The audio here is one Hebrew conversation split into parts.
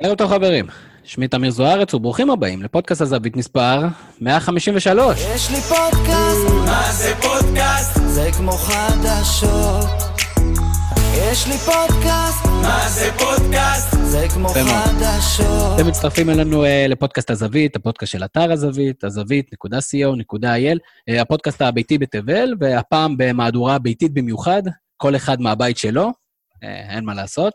ערב טוב חברים, שמי תמיר זוארץ וברוכים הבאים לפודקאסט הזווית מספר 153. יש לי פודקאסט, מה זה פודקאסט? זה כמו חדשות. יש לי פודקאסט, מה זה פודקאסט? זה כמו. חדשות. אתם מצטרפים אלינו אה, לפודקאסט הזווית, הפודקאסט של אתר הזווית, הזווית.co.il, אה, הפודקאסט הביתי בתבל, והפעם במהדורה ביתית במיוחד, כל אחד מהבית שלו, אה, אין מה לעשות.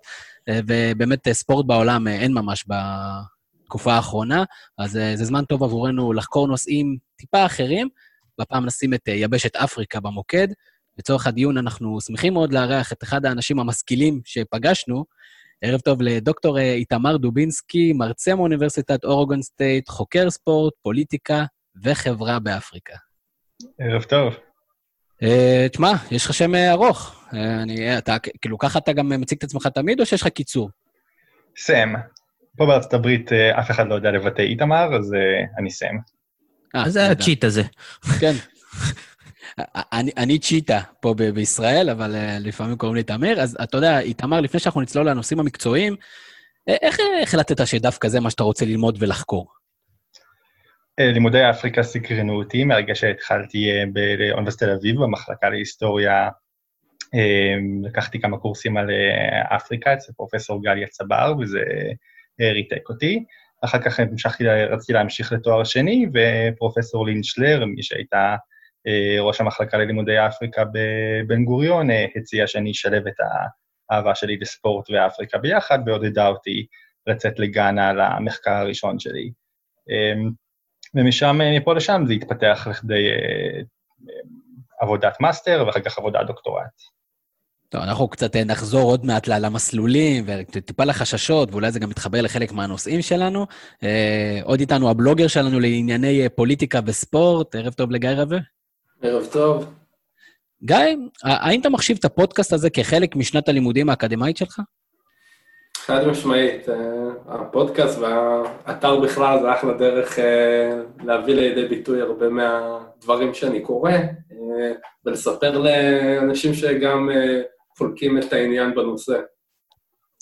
ובאמת אה, ספורט בעולם אה, אין ממש בתקופה האחרונה, אז אה, זה זמן טוב עבורנו לחקור נושאים טיפה אחרים. והפעם נשים את יבשת אפריקה במוקד. לצורך הדיון אנחנו שמחים מאוד לארח את אחד האנשים המשכילים שפגשנו. ערב טוב לדוקטור איתמר דובינסקי, מרצה מאוניברסיטת אורגון סטייט, חוקר ספורט, פוליטיקה וחברה באפריקה. ערב טוב. תשמע, יש לך שם ארוך. אני, אתה, כאילו, ככה אתה גם מציג את עצמך תמיד, או שיש לך קיצור? סם. פה בארצות הברית אה, אף אחד לא יודע לבטא איתמר, אז אה, אני סם. אה, זה. הצ'יט הזה? כן. אני, אני צ'יטה פה ב- בישראל, אבל uh, לפעמים קוראים לי תמיר. אז אתה יודע, איתמר, לפני שאנחנו נצלול לנושאים המקצועיים, איך החלטת שדווקא זה מה שאתה רוצה ללמוד ולחקור? לימודי אפריקה סקרנו אותי מהרגע שהתחלתי באוניברסיטת תל אביב, במחלקה להיסטוריה. אה, לקחתי כמה קורסים על אה, אפריקה אצל פרופסור גליה צבר, וזה אה, ריתק אותי. אחר כך המשכתי, רציתי להמשיך לתואר שני, ופרופסור לין שלר, מי שהייתה אה, ראש המחלקה ללימודי אפריקה בבן גוריון, הציעה שאני אשלב את האהבה שלי לספורט ואפריקה ביחד, ועודדה אותי לצאת לגאנה למחקר הראשון שלי. אמ, ומשם, מפה לשם, זה התפתח לכדי עבודת מאסטר, ואחר כך עבודת דוקטורט. טוב, אנחנו קצת אה, נחזור עוד מעט למסלולים וטיפה לחששות, ואולי זה גם מתחבר לחלק מהנושאים שלנו. אה, עוד איתנו הבלוגר שלנו לענייני אה, פוליטיקה וספורט. ערב טוב לגיא רווה. ערב טוב. גיא, האם אתה מחשיב את הפודקאסט הזה כחלק משנת הלימודים האקדמית שלך? חד משמעית, הפודקאסט והאתר בכלל זה אחלה דרך להביא לידי ביטוי הרבה מהדברים שאני קורא, ולספר לאנשים שגם חולקים את העניין בנושא.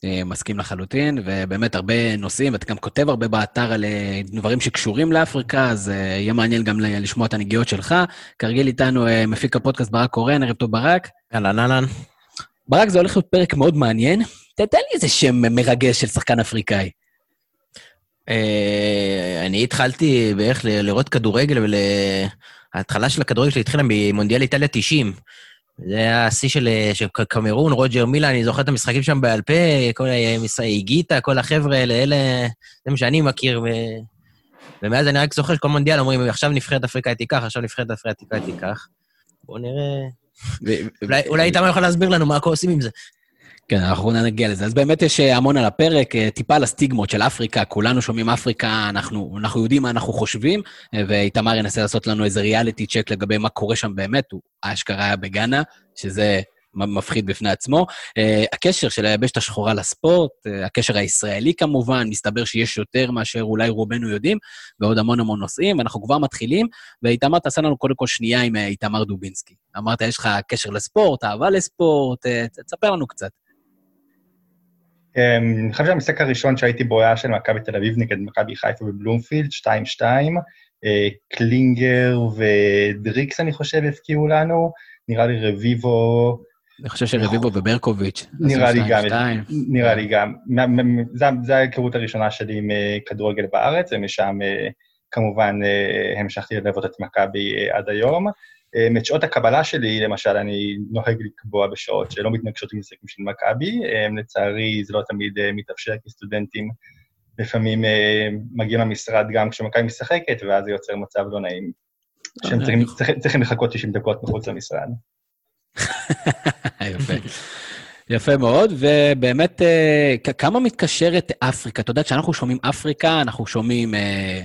אה, מסכים לחלוטין, ובאמת הרבה נושאים, ואתה גם כותב הרבה באתר על אה, דברים שקשורים לאפריקה, אז אה, יהיה מעניין גם לשמוע את הנגיעות שלך. כרגיל איתנו מפיק הפודקאסט ברק קורן, ערב טוב ברק. אהלן, אהלן. ברק, זה הולך להיות פרק מאוד מעניין. ת- תן לי איזה שם מרגש של שחקן אפריקאי. אני התחלתי בערך לראות כדורגל, וההתחלה של הכדורגל שלי התחילה ממונדיאל איטליה 90. זה היה השיא של, של ק- קמרון, רוג'ר מילה, אני זוכר את המשחקים שם בעל פה, כל ה- היגיטה, כל החבר'ה האלה, אלה, זה מה שאני מכיר. ו... ומאז אני רק זוכר שכל מונדיאל אומרים, עכשיו נבחרת אפריקאית תיקח, עכשיו נבחרת אפריקאית תיקח. בואו נראה... אולי איתמר יכול להסביר לנו מה עושים עם זה. כן, אנחנו נגיע לזה. אז באמת יש אה, המון על הפרק, אה, טיפה על הסטיגמות של אפריקה, כולנו שומעים אפריקה, אנחנו, אנחנו יודעים מה אנחנו חושבים, אה, ואיתמר ינסה לעשות לנו איזה ריאליטי צ'ק לגבי מה קורה שם באמת, הוא אשכרה היה בגאנה, שזה מפחיד בפני עצמו. הקשר של היבשת השחורה לספורט, הקשר הישראלי כמובן, מסתבר שיש יותר מאשר אולי רובנו יודעים, ועוד המון המון נושאים, ואנחנו כבר מתחילים, ואיתמר תעשה לנו קודם כל שנייה עם איתמר דובינסקי. אמרת, יש לך קשר לספורט, אהבה לספורט, תספר לנו קצת. אמ, אני חושב שהמשחק הראשון שהייתי בו היה של מכבי תל אביב נגד מכבי חיפה בבלומפילד, 2-2. אה, קלינגר ודריקס, אני חושב, הפקיעו לנו. נראה לי רביבו, אני חושב שרביבו וברקוביץ'. נראה לי גם. נראה לי גם. זה ההיכרות הראשונה שלי עם אה, כדורגל בארץ, ומשם אה, כמובן המשכתי ללוות את מכבי עד היום. אה, את שעות הקבלה שלי, למשל, אני נוהג לקבוע בשעות שלא מתנגשות עם משחקים של מכבי. אה, לצערי, זה לא תמיד אה, מתאפשר, כי סטודנטים לפעמים אה, מגיעים למשרד גם כשמכבי משחקת, ואז זה יוצר מצב לא נעים. שהם אה, צריכים- יכול- צריכים- צריכים לחכות 90 דקות מחוץ למשרד. יפה. יפה מאוד, ובאמת, אה, כמה מתקשרת אפריקה? אתה יודע, כשאנחנו שומעים אפריקה, אנחנו שומעים אה,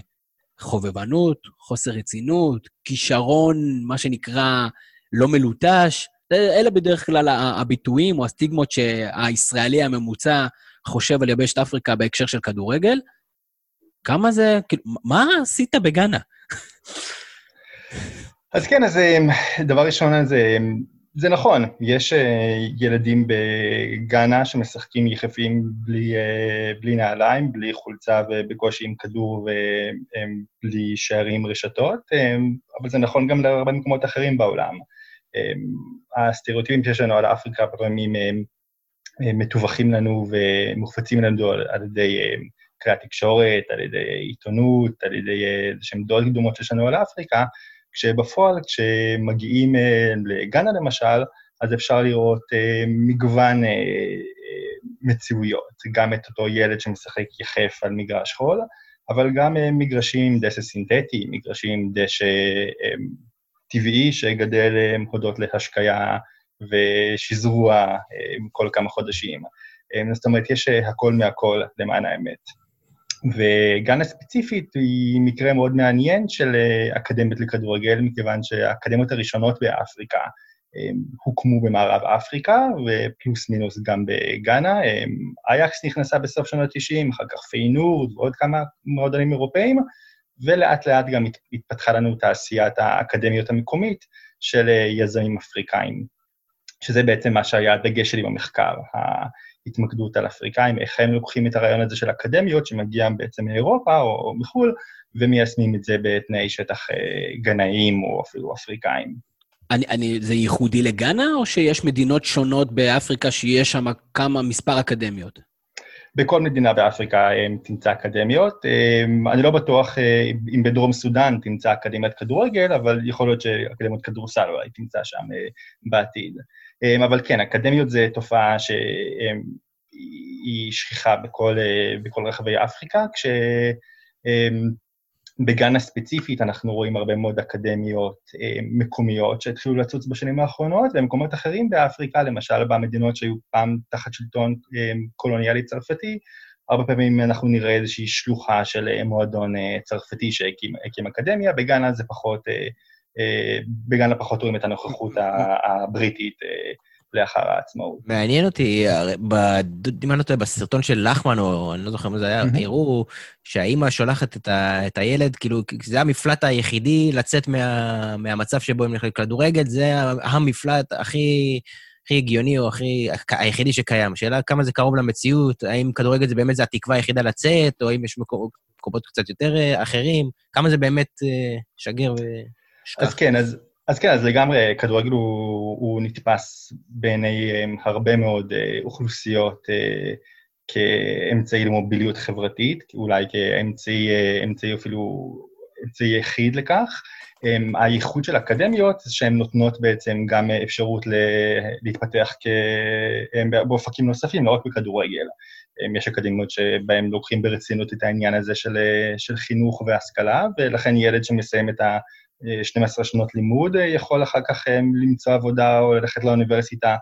חובבנות, חוסר רצינות, כישרון, מה שנקרא, לא מלוטש. אה, אלה בדרך כלל הביטויים או הסטיגמות שהישראלי הממוצע חושב על יבשת אפריקה בהקשר של כדורגל. כמה זה, כאילו, מה עשית בגאנה? אז כן, אז אמ, דבר ראשון, אז אמ, זה נכון, יש אה, ילדים בגאנה שמשחקים יחפים בלי, אה, בלי נעליים, בלי חולצה ובקושי עם כדור ובלי שערים רשתות, אה, אבל זה נכון גם להרבה מקומות אחרים בעולם. הסטריאוטיפים שיש לנו על אפריקה פעמים מטווחים לנו ומופצים לנו על, על ידי כלי התקשורת, על ידי עיתונות, על ידי איזה שהן דעות קדומות שיש לנו על אפריקה, כשבפועל, כשמגיעים אה, לגאנה למשל, אז אפשר לראות אה, מגוון אה, מציאויות, גם את אותו ילד שמשחק יחף על מגרש חול, אבל גם מגרשים דשא סינתטי, מגרשים דשא טבעי שגדל הודות להשקיה ושזרוע כל כמה חודשים. זאת אומרת, יש הכל מהכל למען האמת. וגאנה ספציפית היא מקרה מאוד מעניין של אה, אקדמיות לכדורגל, מכיוון שהאקדמיות הראשונות באפריקה הוקמו במערב אפריקה, ופלוס מינוס גם בגאנה. אייקס נכנסה בסוף שנות ה-90, אחר כך פיינורד ועוד כמה מועדונים אירופאים, ולאט לאט גם התפתחה לנו תעשיית האקדמיות המקומית של אה, יזמים אפריקאים, שזה בעצם מה שהיה הדגש שלי במחקר. התמקדות על אפריקאים, איך הם לוקחים את הרעיון הזה של אקדמיות שמגיע בעצם מאירופה או מחו"ל, ומיישמים את זה בתנאי שטח אה, גנאים או אפילו אפריקאים. אני, אני, זה ייחודי לגאנה, או שיש מדינות שונות באפריקה שיש שם כמה, מספר אקדמיות? בכל מדינה באפריקה אה, תמצא אקדמיות. אה, אני לא בטוח אם בדרום סודאן תמצא אקדמיית כדורגל, אבל יכול להיות שאקדמיות כדורסל אולי תמצא שם בעתיד. אמ, אבל כן, אקדמיות זה תופעה שהיא שכיחה בכל, אה, בכל רחבי אפריקה, כשבגאנה אמ, ספציפית אנחנו רואים הרבה מאוד אקדמיות אמ, מקומיות שהתחילו לצוץ בשנים האחרונות, ובמקומות אחרים באפריקה, למשל במדינות שהיו פעם תחת שלטון קולוניאלי צרפתי, הרבה פעמים אנחנו נראה איזושהי שלוחה של אה, מועדון אה, צרפתי שהקים אקדמיה, בגאנה זה פחות... אה, בגן הפחות רואים את הנוכחות הבריטית אה, לאחר העצמאות. מעניין אותי, אם אני לא טועה, בסרטון של לחמן, או אני לא זוכר מה זה היה, הראו שהאימא שולחת את, ה, את הילד, כאילו, זה המפלט היחידי לצאת מה, מהמצב שבו הם נכנסים לכדורגל, זה המפלט הכי... הכי הגיוני או הכי... היחידי שקיים. שאלה כמה זה קרוב למציאות, האם כדורגל זה באמת זה התקווה היחידה לצאת, או האם יש מקומות קצת יותר אה, אחרים, כמה זה באמת שגר ו... אז כן, אז, אז כן, אז לגמרי, כדורגל הוא, הוא נתפס בעיני um, הרבה מאוד uh, אוכלוסיות uh, כאמצעי למוביליות חברתית, אולי כאמצעי uh, אפילו, אמצעי יחיד לכך. Um, הייחוד של אקדמיות זה שהן נותנות בעצם גם אפשרות להתפתח כ, um, באופקים נוספים, לא רק בכדורגל. Um, יש אקדמיות שבהן לוקחים ברצינות את העניין הזה של, של חינוך והשכלה, ולכן ילד שמסיים את ה... 12 שנות לימוד, אה, יכול אחר כך אה, למצוא עבודה או ללכת לאוניברסיטה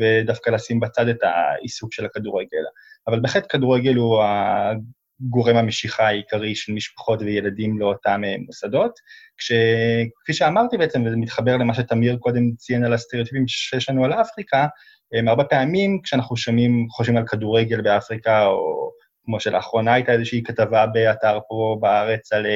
ודווקא לשים בצד את העיסוק של הכדורגל. אבל בהחלט כדורגל הוא הגורם המשיכה העיקרי של משפחות וילדים לאותם אה, מוסדות, כשכפי שאמרתי בעצם, וזה מתחבר למה שתמיר קודם ציין על הסטריאוטיפים שיש לנו על אפריקה, הרבה פעמים כשאנחנו שומעים, חושבים על כדורגל באפריקה, או כמו שלאחרונה הייתה איזושהי כתבה באתר פה בארץ על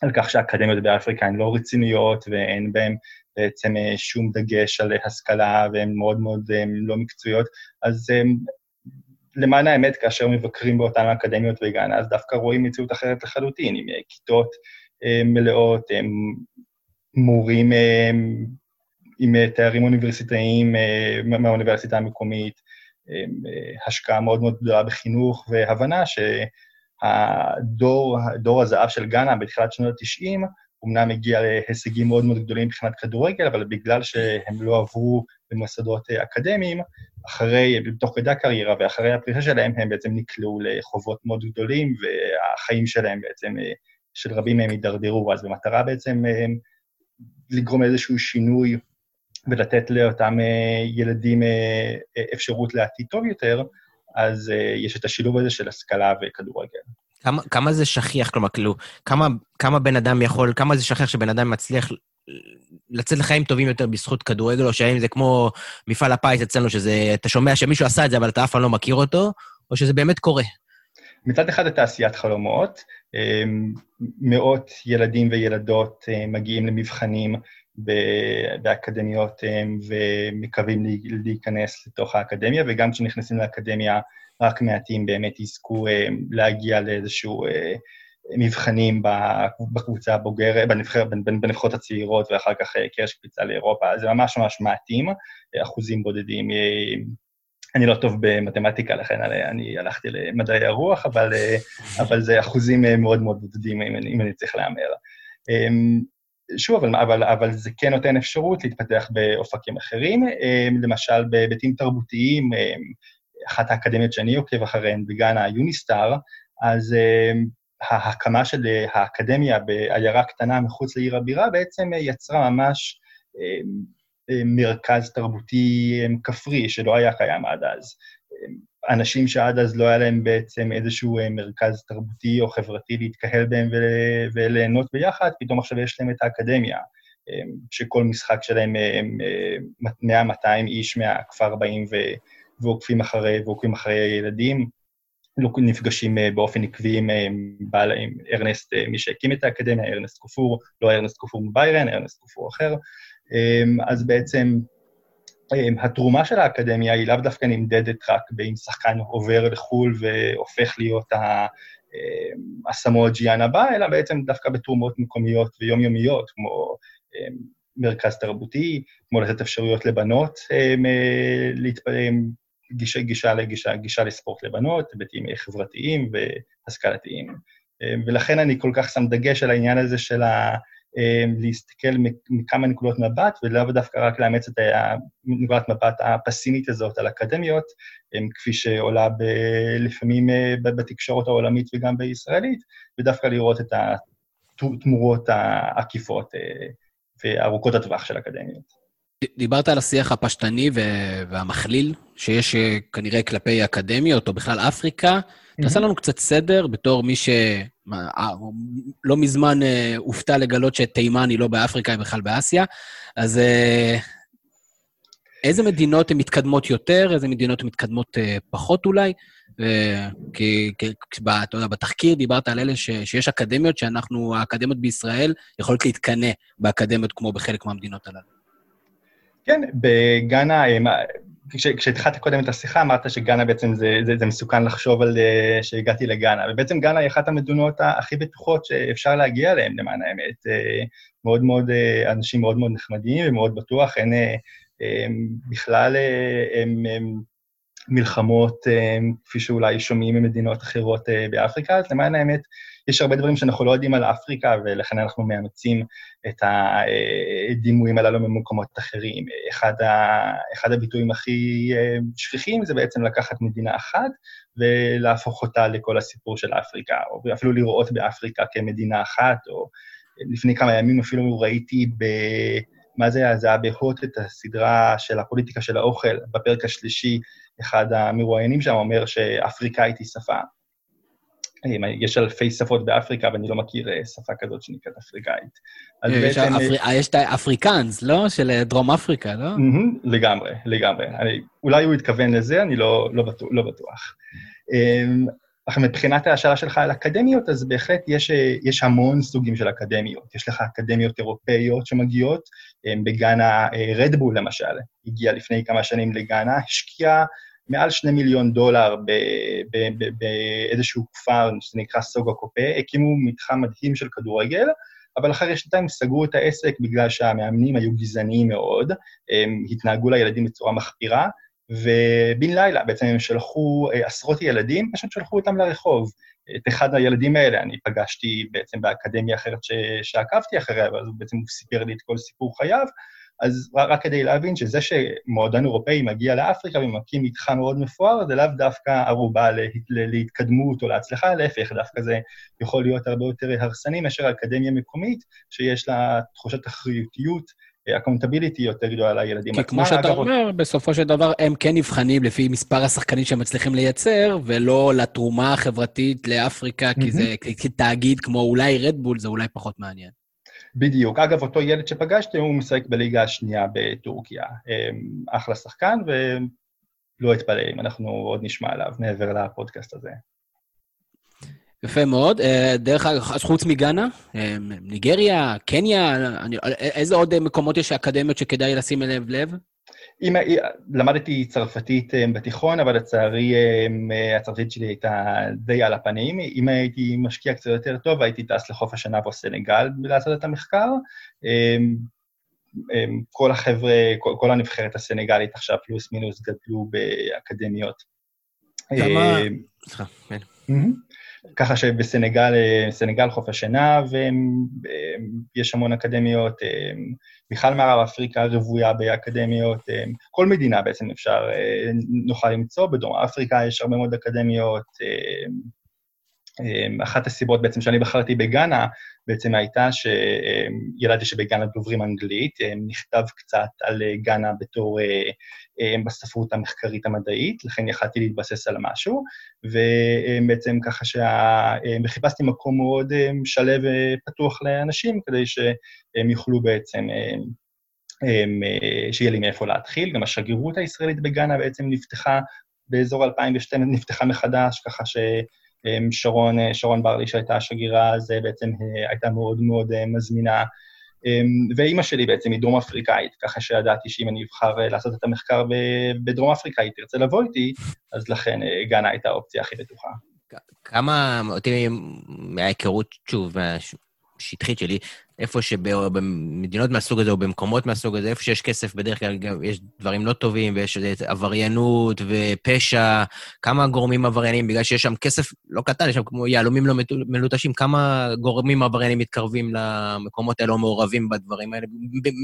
על כך שהאקדמיות באפריקה הן לא רציניות ואין בהן בעצם אה, שום דגש על השכלה והן מאוד מאוד אה, לא מקצועיות. אז אה, למען האמת, כאשר מבקרים באותן אקדמיות בגאנה, אז דווקא רואים מציאות אחרת לחלוטין, עם כיתות מלאות, מורים עם תארים אוניברסיטאיים מהאוניברסיטה המקומית, השקעה מאוד מאוד גדולה בחינוך והבנה ש... הדור, דור הזהב של גאנה בתחילת שנות ה-90, אמנם הגיע להישגים מאוד מאוד גדולים מבחינת כדורגל, אבל בגלל שהם לא עברו במוסדות אקדמיים, אחרי, תוך כדי הקריירה ואחרי הפרישה שלהם, הם בעצם נקלעו לחובות מאוד גדולים, והחיים שלהם בעצם, של רבים מהם הידרדרו. אז במטרה בעצם לגרום לאיזשהו שינוי ולתת לאותם ילדים אפשרות לעתיד טוב יותר, אז uh, יש את השילוב הזה של השכלה וכדורגל. כמה, כמה זה שכיח, כלומר, כאילו, כמה, כמה בן אדם יכול, כמה זה שכיח שבן אדם מצליח לצאת לחיים טובים יותר בזכות כדורגל, או שהאם זה כמו מפעל הפיס אצלנו, שזה, אתה שומע שמישהו עשה את זה, אבל אתה אף פעם לא מכיר אותו, או שזה באמת קורה? מצד אחד, תעשיית חלומות, מאות ילדים וילדות אה, מגיעים למבחנים באקדמיות אה, ומקווים להיכנס לתוך האקדמיה, וגם כשנכנסים לאקדמיה, רק מעטים באמת יזכו אה, להגיע לאיזשהו אה, מבחנים בקבוצה הבוגרת, בנבחר, בנ- בנבחרות הצעירות, ואחר כך קרש קפיצה לאירופה. זה ממש ממש מעטים, אחוזים בודדים. אני לא טוב במתמטיקה, לכן אני, הלכתי למדעי הרוח, אבל, אבל זה אחוזים מאוד מאוד בודדים, אם, אם אני צריך להמר. שוב, אבל, אבל, אבל זה כן נותן אפשרות להתפתח באופקים אחרים, אמ, למשל בהיבטים תרבותיים, אמ, אחת האקדמיות שאני עוקב אחריהן בגאנה, יוניסטאר, אז אמ, ההקמה של אה, האקדמיה בעיירה קטנה מחוץ לעיר הבירה בעצם אה, יצרה ממש אה, מרכז תרבותי כפרי שלא היה קיים עד אז. אנשים שעד אז לא היה להם בעצם איזשהו אה, מרכז תרבותי או חברתי להתקהל בהם ול- וליהנות ביחד, פתאום עכשיו יש להם את האקדמיה, אמ, שכל משחק שלהם הם 100-200 איש מהכפר באים ו- ועוקבים אחרי, ועוקבים אחרי הילדים. נפגשים אה, באופן עקבי עם, אה, בעל, עם ארנסט, אה, מי שהקים את האקדמיה, ארנסט קופור, לא ארנסט קופור מביירן, ארנסט קופור אחר. אז בעצם התרומה של האקדמיה היא לאו דווקא נמדדת רק באם שחקן עובר לחו"ל והופך להיות ה- אמ, הסמואל ג'יאן הבא, אלא בעצם דווקא בתרומות מקומיות ויומיומיות, כמו אמ, מרכז תרבותי, כמו לתת אפשרויות לבנות אמ, אה, להתפעם, גישה, גישה, לגישה, גישה לספורט לבנות, היבטים אה, חברתיים והשכלתיים. אמ, ולכן אני כל כך שם דגש על העניין הזה של ה... אמ, להסתכל מכמה נקודות מבט, ולאו דווקא רק לאמץ את נקודת מבט הפסימית הזאת על אקדמיות, אמ, כפי שעולה ב- לפעמים אה, בתקשורת העולמית וגם בישראלית, ודווקא לראות את התמורות העקיפות אה, וארוכות הטווח של אקדמיות. דיברת על השיח הפשטני והמכליל שיש אה, כנראה כלפי אקדמיות, או בכלל אפריקה. תעשה לנו קצת סדר בתור מי שלא מזמן אה, הופתע לגלות שתימן היא לא באפריקה, היא בכלל באסיה. אז אה, איזה מדינות הן מתקדמות יותר, איזה מדינות מתקדמות אה, פחות אולי? אה, כי, כי אתה יודע, בתחקיר דיברת על אלה ש, שיש אקדמיות שאנחנו, האקדמיות בישראל יכולות להתקנא באקדמיות כמו בחלק מהמדינות הללו. כן, בגאנה, אה, כשהתחלת קודם את השיחה, אמרת שגאנה בעצם זה, זה, זה מסוכן לחשוב על אה, שהגעתי לגאנה, ובעצם גאנה היא אחת המדינות הכי בטוחות שאפשר להגיע אליהן, למען האמת. אה, מאוד מאוד, אה, אנשים מאוד מאוד נחמדים ומאוד בטוח, אין בכלל הם, הם מלחמות, כפי שאולי שומעים ממדינות אחרות באפריקה, אז למען האמת, יש הרבה דברים שאנחנו לא יודעים על אפריקה, ולכן אנחנו מאמצים את הדימויים הללו ממקומות אחרים. אחד, ה, אחד הביטויים הכי אה, שכיחים זה בעצם לקחת מדינה אחת ולהפוך אותה לכל הסיפור של אפריקה, או אפילו לראות באפריקה כמדינה אחת, או לפני כמה ימים אפילו ראיתי ב... מה זה היה? זה היה בהוט את הסדרה של הפוליטיקה של האוכל, בפרק השלישי, אחד המרואיינים שם אומר שאפריקאית היא שפה. יש אלפי שפות באפריקה, ואני לא מכיר אה, שפה כזאת שנקראת אפריקאית. אז בעצם... אה, יש את האפריקאנס, לא? של אה, דרום אפריקה, לא? לגמרי, לגמרי. אולי הוא התכוון לזה, אני לא, לא, בטוח, לא בטוח. אמ, עכשיו, מבחינת השאלה שלך על אקדמיות, אז בהחלט יש, אה, יש המון סוגים של אקדמיות. יש לך אקדמיות אירופאיות שמגיעות, אמ, בגאנה, רדבול למשל, הגיע לפני כמה שנים לגאנה, השקיעה מעל שני מיליון דולר באיזשהו כפר שנקרא סוגה קופה, הקימו מתחם מדהים של כדורגל, אבל אחרי שנתיים סגרו את העסק בגלל שהמאמנים היו גזעניים מאוד, הם התנהגו לילדים בצורה מחפירה, ובן לילה בעצם הם שלחו אה, עשרות ילדים, פשוט שלחו אותם לרחוב. את אחד הילדים האלה אני פגשתי בעצם באקדמיה אחרת ש... שעקבתי אחריה, ואז בעצם סיפר לי את כל סיפור חייו, אז רק, כדי להבין שזה שמועדון אירופאי מגיע לאפריקה ומקים מתחם מאוד מפואר, זה לאו דווקא ערובה לה, לה, להתקדמות או להצלחה, להפך, דווקא זה יכול להיות הרבה יותר הרסני מאשר אקדמיה מקומית, שיש לה תחושת אחריותיות, accountability יותר גדולה לילדים כלפי עצמם. כמו שאתה אגב, אומר, בסופו של דבר הם כן נבחנים לפי מספר השחקנים שהם מצליחים לייצר, ולא לתרומה החברתית לאפריקה, כי זה כתאגיד כמו אולי Red Bull, זה אולי פחות מעניין. בדיוק. אגב, אותו ילד שפגשתם, הוא משחק בליגה השנייה בטורקיה. אחלה שחקן, ולא אתפלא אם אנחנו עוד נשמע עליו מעבר לפודקאסט הזה. יפה מאוד. אה, דרך אגב, אז חוץ מגאנה, אה, ניגריה, קניה, אני- איזה עוד אה, מקומות יש אקדמיות שכדאי לשים אליהם לב? אם, למדתי צרפתית אה, בתיכון, אבל לצערי אה, הצרפתית שלי הייתה די על הפנים. אם הייתי משקיע קצת יותר טוב, הייתי טס לחוף השנה בסנגל לעשות את המחקר. אה, אה, כל החבר'ה, כל, כל הנבחרת הסנגלית עכשיו פלוס מינוס גדלו באקדמיות. כמה- אה, סליחה, כן. ככה שבסנגל, אה, סנגל חוף השינה, ויש המון אקדמיות, אה, בכלל מערב אפריקה רוויה באקדמיות, אה, כל מדינה בעצם אפשר, אה, נוכל למצוא, בדרום אפריקה יש הרבה מאוד אקדמיות. אה, אחת הסיבות בעצם שאני בחרתי בגאנה, בעצם הייתה שידעתי שבגאנה דוברים אנגלית, אה, נכתב קצת על אה, גאנה בתור אה, בספרות המחקרית המדעית, לכן יכלתי להתבסס על משהו, ובעצם ככה שה... מקום מאוד שלו ופתוח לאנשים, כדי שהם יוכלו בעצם, אה, שיהיה לי מאיפה להתחיל. גם השגרירות הישראלית בגאנה בעצם נפתחה באזור 2012, נפתחה מחדש, ככה ש... אמ, שרון, אה, שרון ברלי, שהייתה השגרירה, אז בעצם אה, הייתה מאוד מאוד אה, מזמינה. אמ, ואימא שלי בעצם היא דרום אפריקאית, ככה שידעתי שאם אני אבחר לעשות את המחקר בדרום אפריקה, היא תרצה לבוא איתי, אז לכן גאנה הייתה האופציה הכי בטוחה. כמה, אותי מההיכרות, שוב, מהשטחית שלי, איפה שבמדינות מהסוג הזה, או במקומות מהסוג הזה, איפה שיש כסף, בדרך כלל גם יש דברים לא טובים, ויש עבריינות ופשע, כמה גורמים עבריינים, בגלל שיש שם כסף לא קטן, יש שם כמו יהלומים לא מלוטשים, כמה גורמים עבריינים מתקרבים למקומות האלה, או מעורבים בדברים האלה,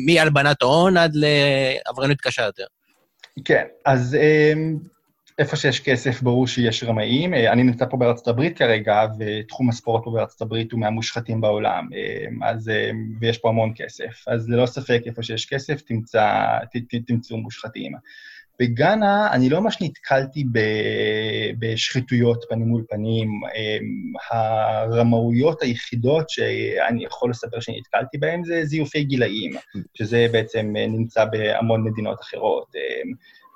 מהלבנת ההון עד לעבריינות קשה יותר. כן, אז אמ, איפה שיש כסף, ברור שיש רמאים. אה, אני נמצא פה בארצות הברית כרגע, ותחום הספורט פה בארצות הברית הוא מהמושחתים בעולם, אמ, אז, אמ, ויש פה המון כסף. אז ללא ספק, איפה שיש כסף, תמצא, ת, ת, תמצאו מושחתים. בגאנה, אני לא ממש נתקלתי ב, בשחיתויות פנים מול פנים. הרמאויות היחידות שאני יכול לספר שנתקלתי בהן זה זיופי גילאים, שזה בעצם אה, נמצא בהמון מדינות אחרות.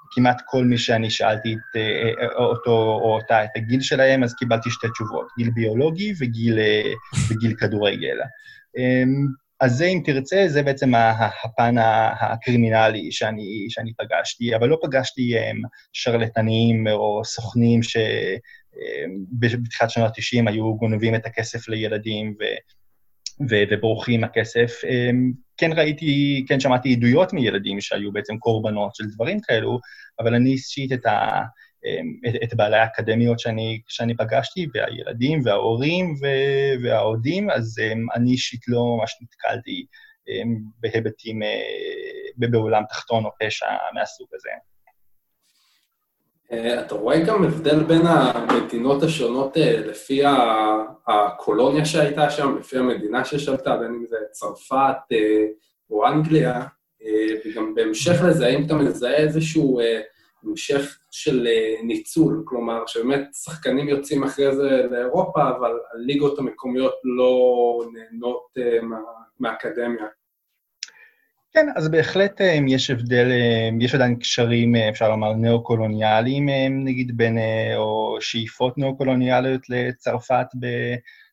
אמ, כמעט כל מי שאני שאלתי את, אה, אה, אותו או אותה את הגיל שלהם, אז קיבלתי שתי תשובות, גיל ביולוגי וגיל, אה, וגיל כדורגל. אמ, אז זה, אם תרצה, זה בעצם הפן הקרימינלי שאני, שאני פגשתי, אבל לא פגשתי um, שרלטנים או סוכנים שבתחילת שנות ה-90 היו גונבים את הכסף לילדים ובורחים הכסף. Um, כן ראיתי, כן שמעתי עדויות מילדים שהיו בעצם קורבנות של דברים כאלו, אבל אני אישית את ה... את, את בעלי האקדמיות שאני, שאני פגשתי, והילדים וההורים והאוהדים, אז um, אני אישית לא ממש נתקלתי בהיבטים, uh, בעולם תחתון או פשע מהסוג הזה. אה, אתה רואה גם הבדל בין המדינות השונות אה, לפי הקולוניה שהייתה שם, לפי המדינה ששלטה, בין אם זה צרפת אה, או אנגליה, וגם בהמשך לזה, האם אתה מזהה איזשהו המשך של ניצול, כלומר, שבאמת שחקנים יוצאים אחרי זה לאירופה, אבל הליגות המקומיות לא נהנות מה- מהאקדמיה. כן, אז בהחלט אה, יש הבדל, אה, יש עדיין קשרים, אה, אפשר לומר, ניאו-קולוניאליים, נגיד, בין, או שאיפות ניאו-קולוניאליות לצרפת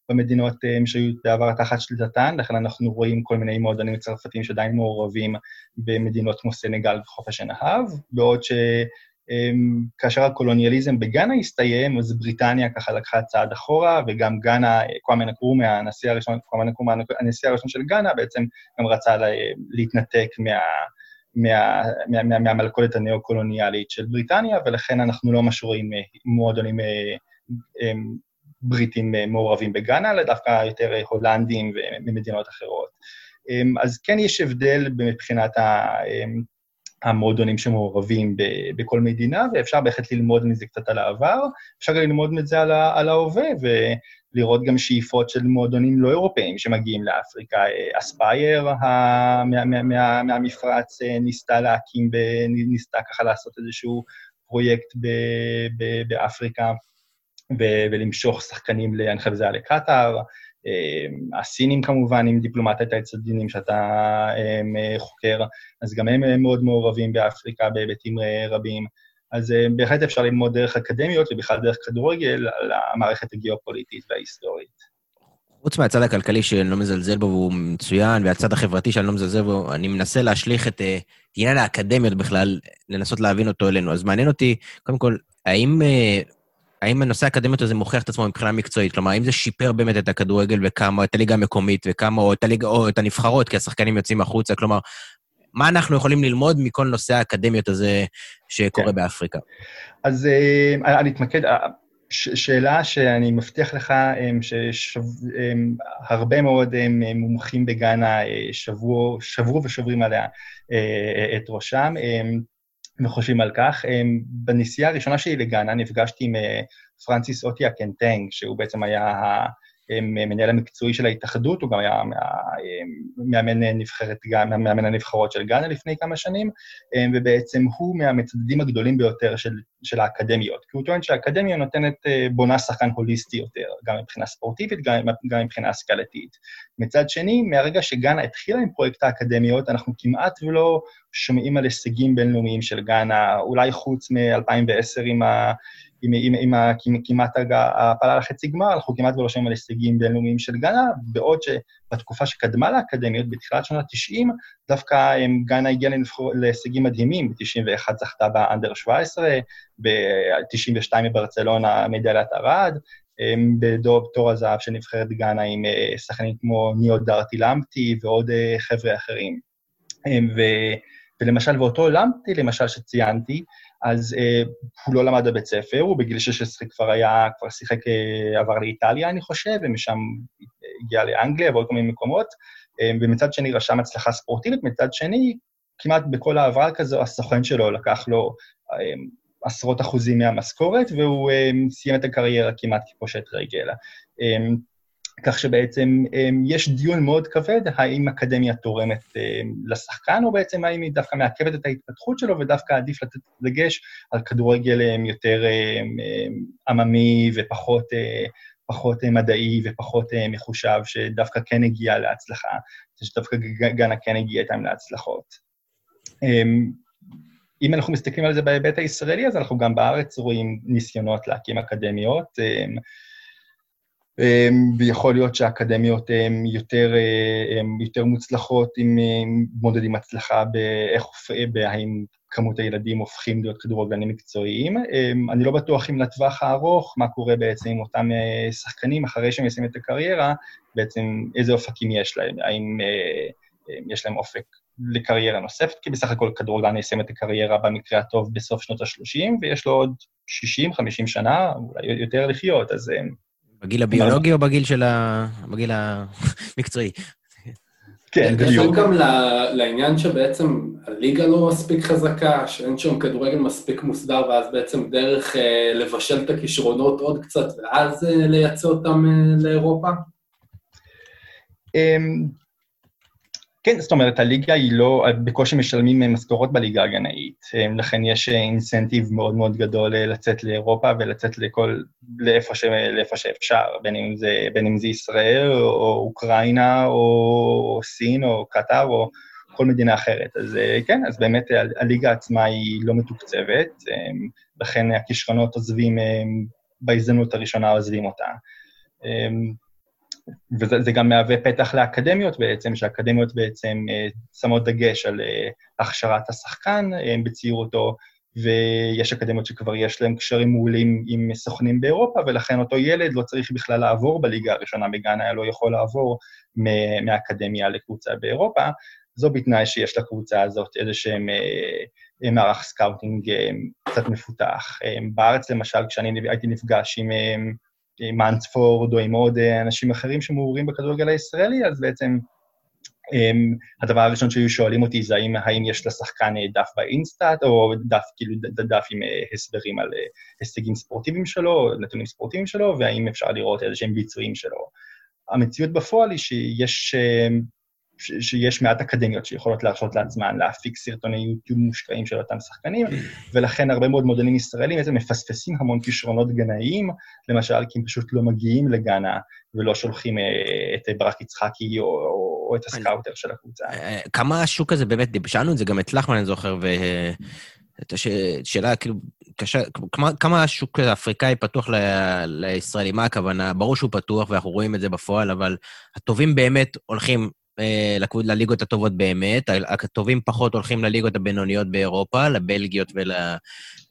במדינות שהיו בעבר תחת שליטתן, לכן אנחנו רואים כל מיני מועדונים צרפתיים שעדיין מעורבים במדינות כמו סנגל וחופש הנהב, בעוד ש... אמ, כאשר הקולוניאליזם בגאנה הסתיים, אז בריטניה ככה לקחה צעד אחורה, וגם גאנה, קוואמה נקרומה, הנשיא הראשון, קוואמה נקרומה, הנשיא הראשון של גאנה, בעצם גם רצה לה- להתנתק מה... מה, מה, מה, מהמלכודת הנאו-קולוניאלית של בריטניה, ולכן אנחנו לא ממש רואים אה, מועדונים אה, אה, בריטים אה, מעורבים בגאנה, אלא דווקא יותר אה, הולנדים וממדינות אחרות. אה, אז כן יש הבדל מבחינת ה... המועדונים שמעורבים בכל מדינה, ואפשר בהחלט ללמוד מזה קצת על העבר, אפשר גם ללמוד מזה על, על ההווה, ולראות גם שאיפות של מועדונים לא אירופאים שמגיעים לאפריקה. אספייר מה, מה, מה, מהמפרץ אה, ניסתה להקים, ניסתה ככה לעשות איזשהו פרויקט ב, ב, באפריקה, ו- ולמשוך שחקנים, אני חושב שזה היה לקטאר. אה, הסינים כמובן, עם דיפלומטיית האצטדיונים שאתה אה, חוקר, אז גם הם מאוד מעורבים באפריקה בהיבטים אה, רבים. אז בהחלט אפשר ללמוד דרך אקדמיות ובכלל דרך כדורגל על המערכת הגיאופוליטית וההיסטורית. חוץ מהצד הכלכלי שאני לא מזלזל בו והוא מצוין, והצד החברתי שאני לא מזלזל בו, אני מנסה להשליך את עניין האקדמיות בכלל, לנסות להבין אותו אלינו. אז מעניין אותי, קודם כל, האם, האם הנושא האקדמיות הזה מוכיח את עצמו מבחינה מקצועית? כלומר, האם זה שיפר באמת את הכדורגל וכמה, את הליגה המקומית וכמה, או את, הליגה, או את הנבחרות, כי השחקנים יוצאים החוצה? כלומר, מה אנחנו יכולים ללמוד מכל נושא האקדמיות הזה שקורה כן. באפריקה? אז אה, אני אתמקד, ש- שאלה שאני מבטיח לך שהרבה מאוד מומחים בגאנה אה, שברו, שברו ושוברים עליה אה, את ראשם וחושבים על כך. בנסיעה הראשונה שלי לגאנה נפגשתי עם אה, פרנסיס אוטיה קנטנג, שהוא בעצם היה המנהל המקצועי של ההתאחדות, הוא גם היה מאמן נבחרת, מאמן הנבחרות של גאנה לפני כמה שנים, ובעצם הוא מהמצדדים הגדולים ביותר של, של האקדמיות, כי הוא טוען שהאקדמיה נותנת, אה, בונה שחקן הוליסטי יותר, גם מבחינה ספורטיבית, גם, גם מבחינה השכלתית. מצד שני, מהרגע שגאנה התחילה עם פרויקט האקדמיות, אנחנו כמעט ולא שומעים על הישגים בינלאומיים של גאנה, אולי חוץ מ-2010 עם ה... עם, עם, עם, עם כמעט ההעפלה לחצי גמר, אנחנו כמעט ולא שומעים על הישגים בינלאומיים של גאנה, בעוד שבתקוקופה שקדמה לאקדמיות, בתחילת שנות ה-90, דווקא גאנה הגיעה להישגים מדהימים, ב-91 זכתה באנדר 17, ב-92 בברצלונה מדליית ארד, בדוב תור הזהב של נבחרת גאנה עם אה, שחקנים כמו ניאו דארטי למפטי ועוד אה, חבר'ה אחרים. ו, ולמשל, באותו למפטי, למשל, שציינתי, אז אה, הוא לא למד בבית ספר, הוא בגיל 16 כבר היה, כבר שיחק, אה, עבר לאיטליה, אני חושב, ומשם הגיע לאנגליה ועוד כל מיני מקומות, אה, ומצד שני רשם הצלחה ספורטיבית, מצד שני, כמעט בכל העברה כזו, הסוכן שלו לקח לו אה, עשרות אחוזים מהמשכורת, והוא אה, סיים את הקריירה כמעט כפושט רגל. אה, כך שבעצם אמ, יש דיון מאוד כבד, האם אקדמיה תורמת אמ, לשחקן, או בעצם האם היא דווקא מעכבת את ההתפתחות שלו, ודווקא עדיף לתת דגש על כדורגל אמ, יותר עממי ופחות פחות מדעי ופחות מחושב, שדווקא כן הגיע להצלחה, שדווקא גאנה כן הגיע איתם להצלחות. אם אנחנו מסתכלים על זה בהיבט הישראלי, אז אנחנו גם בארץ רואים ניסיונות להקים אקדמיות. אמ, ויכול להיות שהאקדמיות הן יותר, אה, יותר מוצלחות אם מודדים הצלחה באיך, בהאם כמות הילדים הופכים להיות כדורגלנים מקצועיים. אמ, אני לא בטוח אם לטווח הארוך, מה קורה בעצם עם אותם אה, שחקנים אחרי שהם מסיימים את הקריירה, בעצם איזה אופקים יש להם, האם אה, יש להם אופק לקריירה נוספת, כי בסך הכל כדורגלן יסיים את הקריירה במקרה הטוב בסוף שנות ה-30, ויש לו עוד 60-50 שנה, אולי יותר לחיות, אז בגיל הביולוגי או בגיל של ה... בגיל המקצועי? כן, בדיוק. קשור גם לעניין שבעצם הליגה לא מספיק חזקה, שאין שם כדורגל מספיק מוסדר, ואז בעצם דרך אה, לבשל את הכישרונות עוד קצת, ואז אה, לייצא אותם אה, לאירופה? כן, זאת אומרת, הליגה היא לא, בקושי משלמים משכורות בליגה הגנאית, אמ, לכן יש אינסנטיב מאוד מאוד גדול אה, לצאת לאירופה ולצאת לכל, לאיפה, ש, לאיפה שאפשר, בין אם, זה, בין אם זה ישראל או אוקראינה או סין או קטר או כל מדינה אחרת. אז אה, כן, אז באמת הליגה עצמה היא לא מתוקצבת, לכן הכישרונות עוזבים, בהזדמנות הראשונה עוזבים אותה. וזה גם מהווה פתח לאקדמיות בעצם, שהאקדמיות בעצם אה, שמות דגש על אה, הכשרת השחקן אה, בצעירותו, ויש אקדמיות שכבר יש להם קשרים מעולים עם סוכנים באירופה, ולכן אותו ילד לא צריך בכלל לעבור בליגה הראשונה בגאנה, היה לא יכול לעבור מהאקדמיה לקבוצה באירופה. זו בתנאי שיש לקבוצה הזאת איזה שהם מערך scouting קצת מפותח. בארץ, למשל, כשאני הייתי נפגש עם עם מנספורד או עם עוד אה, אנשים אחרים שמעורים בכדורגל הישראלי, אז בעצם אמ, הדבר הראשון שהיו שואלים אותי זה האם, האם יש לשחקן אה, דף ב InStat, או דף, כאילו, דף עם אה, הסברים על הישגים ספורטיביים שלו, נתונים ספורטיביים שלו, והאם אפשר לראות איזה שהם ביצועים שלו. המציאות בפועל היא שיש... שיש מעט אקדמיות שיכולות להרשות לעצמן להפיק סרטוני יוטיוב מושקעים של אותם שחקנים, ולכן הרבה מאוד מודלים ישראלים בעצם מפספסים המון כישרונות גנאיים, למשל כי הם פשוט לא מגיעים לגאנה ולא שולחים אה, את ברק יצחקי או, או, או את הסקאוטר של הקבוצה. אה, כמה השוק הזה באמת, שאלנו את זה גם את לחמן, אני זוכר, ו... את השאלה, כאילו, קשה, כמה, השוק האפריקאי פתוח ל, לישראלי? מה הכוונה? ברור שהוא פתוח ואנחנו רואים את זה בפועל, אבל הטובים באמת הולכים אה, לליגות הטובות באמת, הטובים פחות הולכים לליגות הבינוניות באירופה, לבלגיות ול...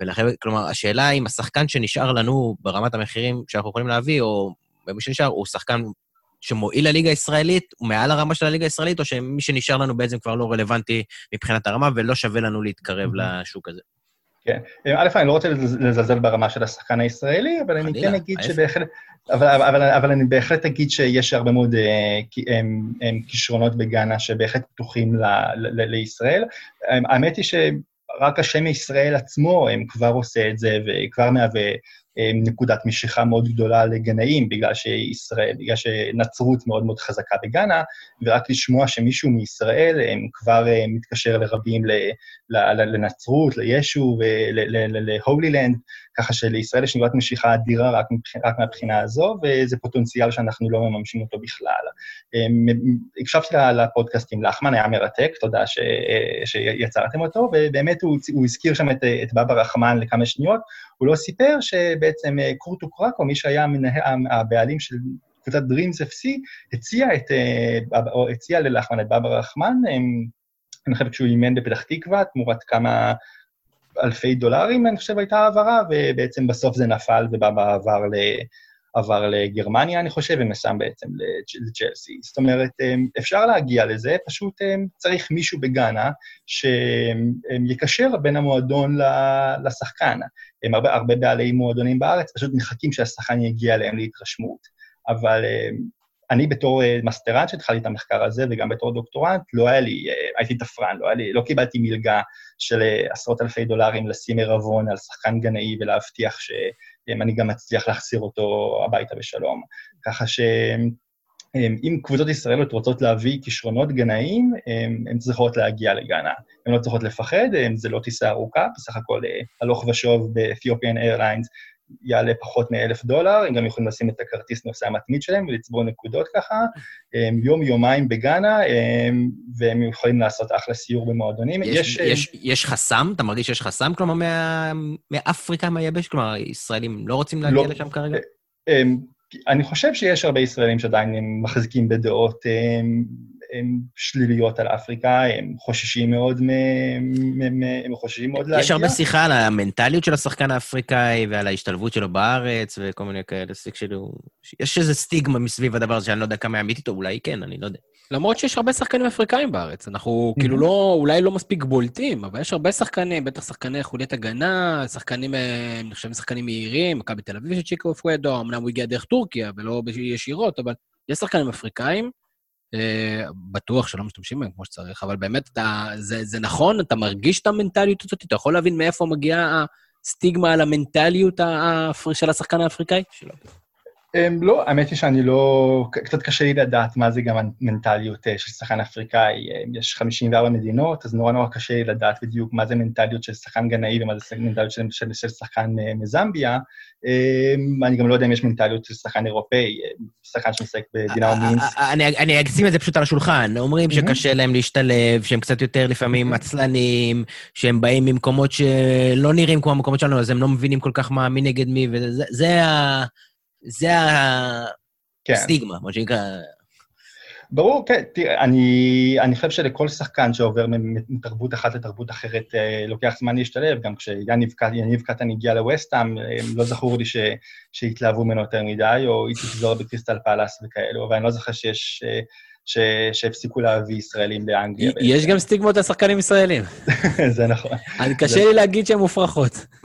ולחבר'ה, כלומר, השאלה אם השחקן שנשאר לנו ברמת המחירים שאנחנו יכולים להביא, או מי שנשאר, הוא שחקן שמועיל לליגה הישראלית, הוא מעל הרמה של הליגה הישראלית, או שמי שנשאר לנו בעצם כבר לא רלוונטי מבחינת הרמה, ולא שווה לנו להתקרב לשוק הזה. כן. א', אני לא רוצה לז- לזלזל ברמה של השחקן הישראלי, אבל אני כן אגיד. שבהחלט... אבל, אבל, אבל אני בהחלט אגיד שיש הרבה מאוד אה, כישרונות בגאנה שבהחלט פתוחים ל, ל, ל, לישראל. אה, האמת היא שרק השם ישראל עצמו הם כבר עושה את זה וכבר מהווה אה, נקודת משיכה מאוד גדולה לגנאים, בגלל שישראל, בגלל שנצרות מאוד מאוד חזקה בגאנה, ורק לשמוע שמישהו מישראל הם כבר מתקשר לרבים ל, ל, ל, לנצרות, לישו ולהולילנד, ככה שלישראל יש נקודת משיכה אדירה רק, מבח, רק מהבחינה הזו, וזה פוטנציאל שאנחנו לא מממשים אותו בכלל. אמ, הקשבתי לפודקאסט עם לחמן, היה מרתק, תודה ש, אה, שיצרתם אותו, ובאמת הוא, הוא הזכיר שם את, את בבא רחמן לכמה שניות, הוא לא סיפר שבעצם אה, קורטו קרקו, מי שהיה המנהל, הבעלים של קבוצת Dreams FC, הציע, את, אה, או הציע ללחמן את בבא רחמן, אמ, אני חושב שהוא אימן בפתח תקווה, תמורת כמה אלפי דולרים, אני חושב, הייתה העברה, ובעצם בסוף זה נפל ובבא עבר, ל, עבר לגרמניה, אני חושב, ומשם בעצם לצ'- לצ'לסי. זאת אומרת, אמ, אפשר להגיע לזה, פשוט אמ, צריך מישהו בגאנה שיקשר בין המועדון לשחקן. הם הרבה, הרבה בעלי מועדונים בארץ, פשוט מחכים שהשחקן יגיע אליהם להתרשמות. אבל אמ, אני בתור אה, מסטרנט שהתחלתי את המחקר הזה, וגם בתור דוקטורנט, לא היה לי, אה, הייתי תפרן, לא, לא קיבלתי מלגה של אה, עשרות אלפי דולרים לשים עירבון על שחקן גנאי ולהבטיח שאני גם אצליח להחזיר אותו הביתה בשלום. ככה שאם קבוצות ישראליות רוצות להביא כישרונות גנאים, הן צריכות להגיע לגאנה. הן לא צריכות לפחד, זה לא טיסה ארוכה, בסך הכל הלוך ושוב באתיופיאן איירליינס יעלה פחות מאלף דולר, הם גם יכולים לשים את הכרטיס נוסע המתמיד שלהם ולצבור נקודות ככה, יום-יומיים בגאנה, הם, והם יכולים לעשות אחלה סיור במועדונים. יש, אה, יש, יש חסם? אתה מרגיש שיש חסם, כלומר, מה, מאפריקה, מהיבש? כלומר, ישראלים לא רוצים להגיע לא. לשם כרגע? אמ, אני חושב שיש הרבה ישראלים שעדיין מחזיקים בדעות הם, הם שליליות על אפריקה, הם חוששים מאוד, מ, מ, מ, הם חוששים מאוד להגיע. יש הרבה שיחה על המנטליות של השחקן האפריקאי ועל ההשתלבות שלו בארץ וכל מיני כאלה, סוג כאילו... יש איזה סטיגמה מסביב הדבר הזה שאני לא יודע כמה היא אמיתית, או אולי כן, אני לא יודע. למרות שיש הרבה שחקנים אפריקאים בארץ. אנחנו כאילו לא, אולי לא מספיק בולטים, אבל יש הרבה שחקנים, בטח שחקני חוליית הגנה, שחקנים, אה, אני חושב, שחקנים מהירים, מכבי תל אביב של צ'יקו פואדו, אמנם הוא הגיע דרך טורקיה ולא ישירות, אבל יש שחקנים אפריקאים, בטוח שלא משתמשים בהם כמו שצריך, אבל באמת, אתה, זה, זה נכון, אתה מרגיש את המנטליות הזאת, אתה יכול להבין מאיפה מגיעה הסטיגמה על המנטליות של השחקן האפריקאי? Um, לא, האמת היא שאני לא... קצת קשה לי לדעת מה זה גם המנטליות אה, של שחקן אפריקאי. Um, יש 54 מדינות, אז נורא נורא קשה לי לדעת בדיוק מה זה מנטליות של שחקן גנאי ומה זה מנטליות של, של, של שחקן uh, מזמביה. Um, אני גם לא יודע אם יש מנטליות של שחקן אירופאי, שחקן שמשחק בדינאו מינסק. אה, אני, אני אשים את זה פשוט על השולחן. אומרים Mhm. שקשה להם להשתלב, שהם קצת יותר לפעמים עצלנים, שהם באים ממקומות שלא נראים כמו המקומות שלנו, אז הם לא מבינים כל כך מה, מי נגד מי, וזה זה ה... זה כן. הסטיגמה, מה שנקרא. ברור, כן, תראה, אני, אני חושב שלכל שחקן שעובר מתרבות אחת לתרבות אחרת, אה, לוקח זמן להשתלב, גם כשיניב קט- יניב קטן הגיע לווסטהאם, אה, לא זכור לי ש, שהתלהבו ממנו יותר מדי, או איציק זוהר בקריסטל פלאס וכאלו, אבל אני לא זוכר שיש, אה, ש, שהפסיקו להביא ישראלים לאנגליה. יש גם סטיגמות על שחקנים ישראלים. זה נכון. קשה לי להגיד שהן מופרכות.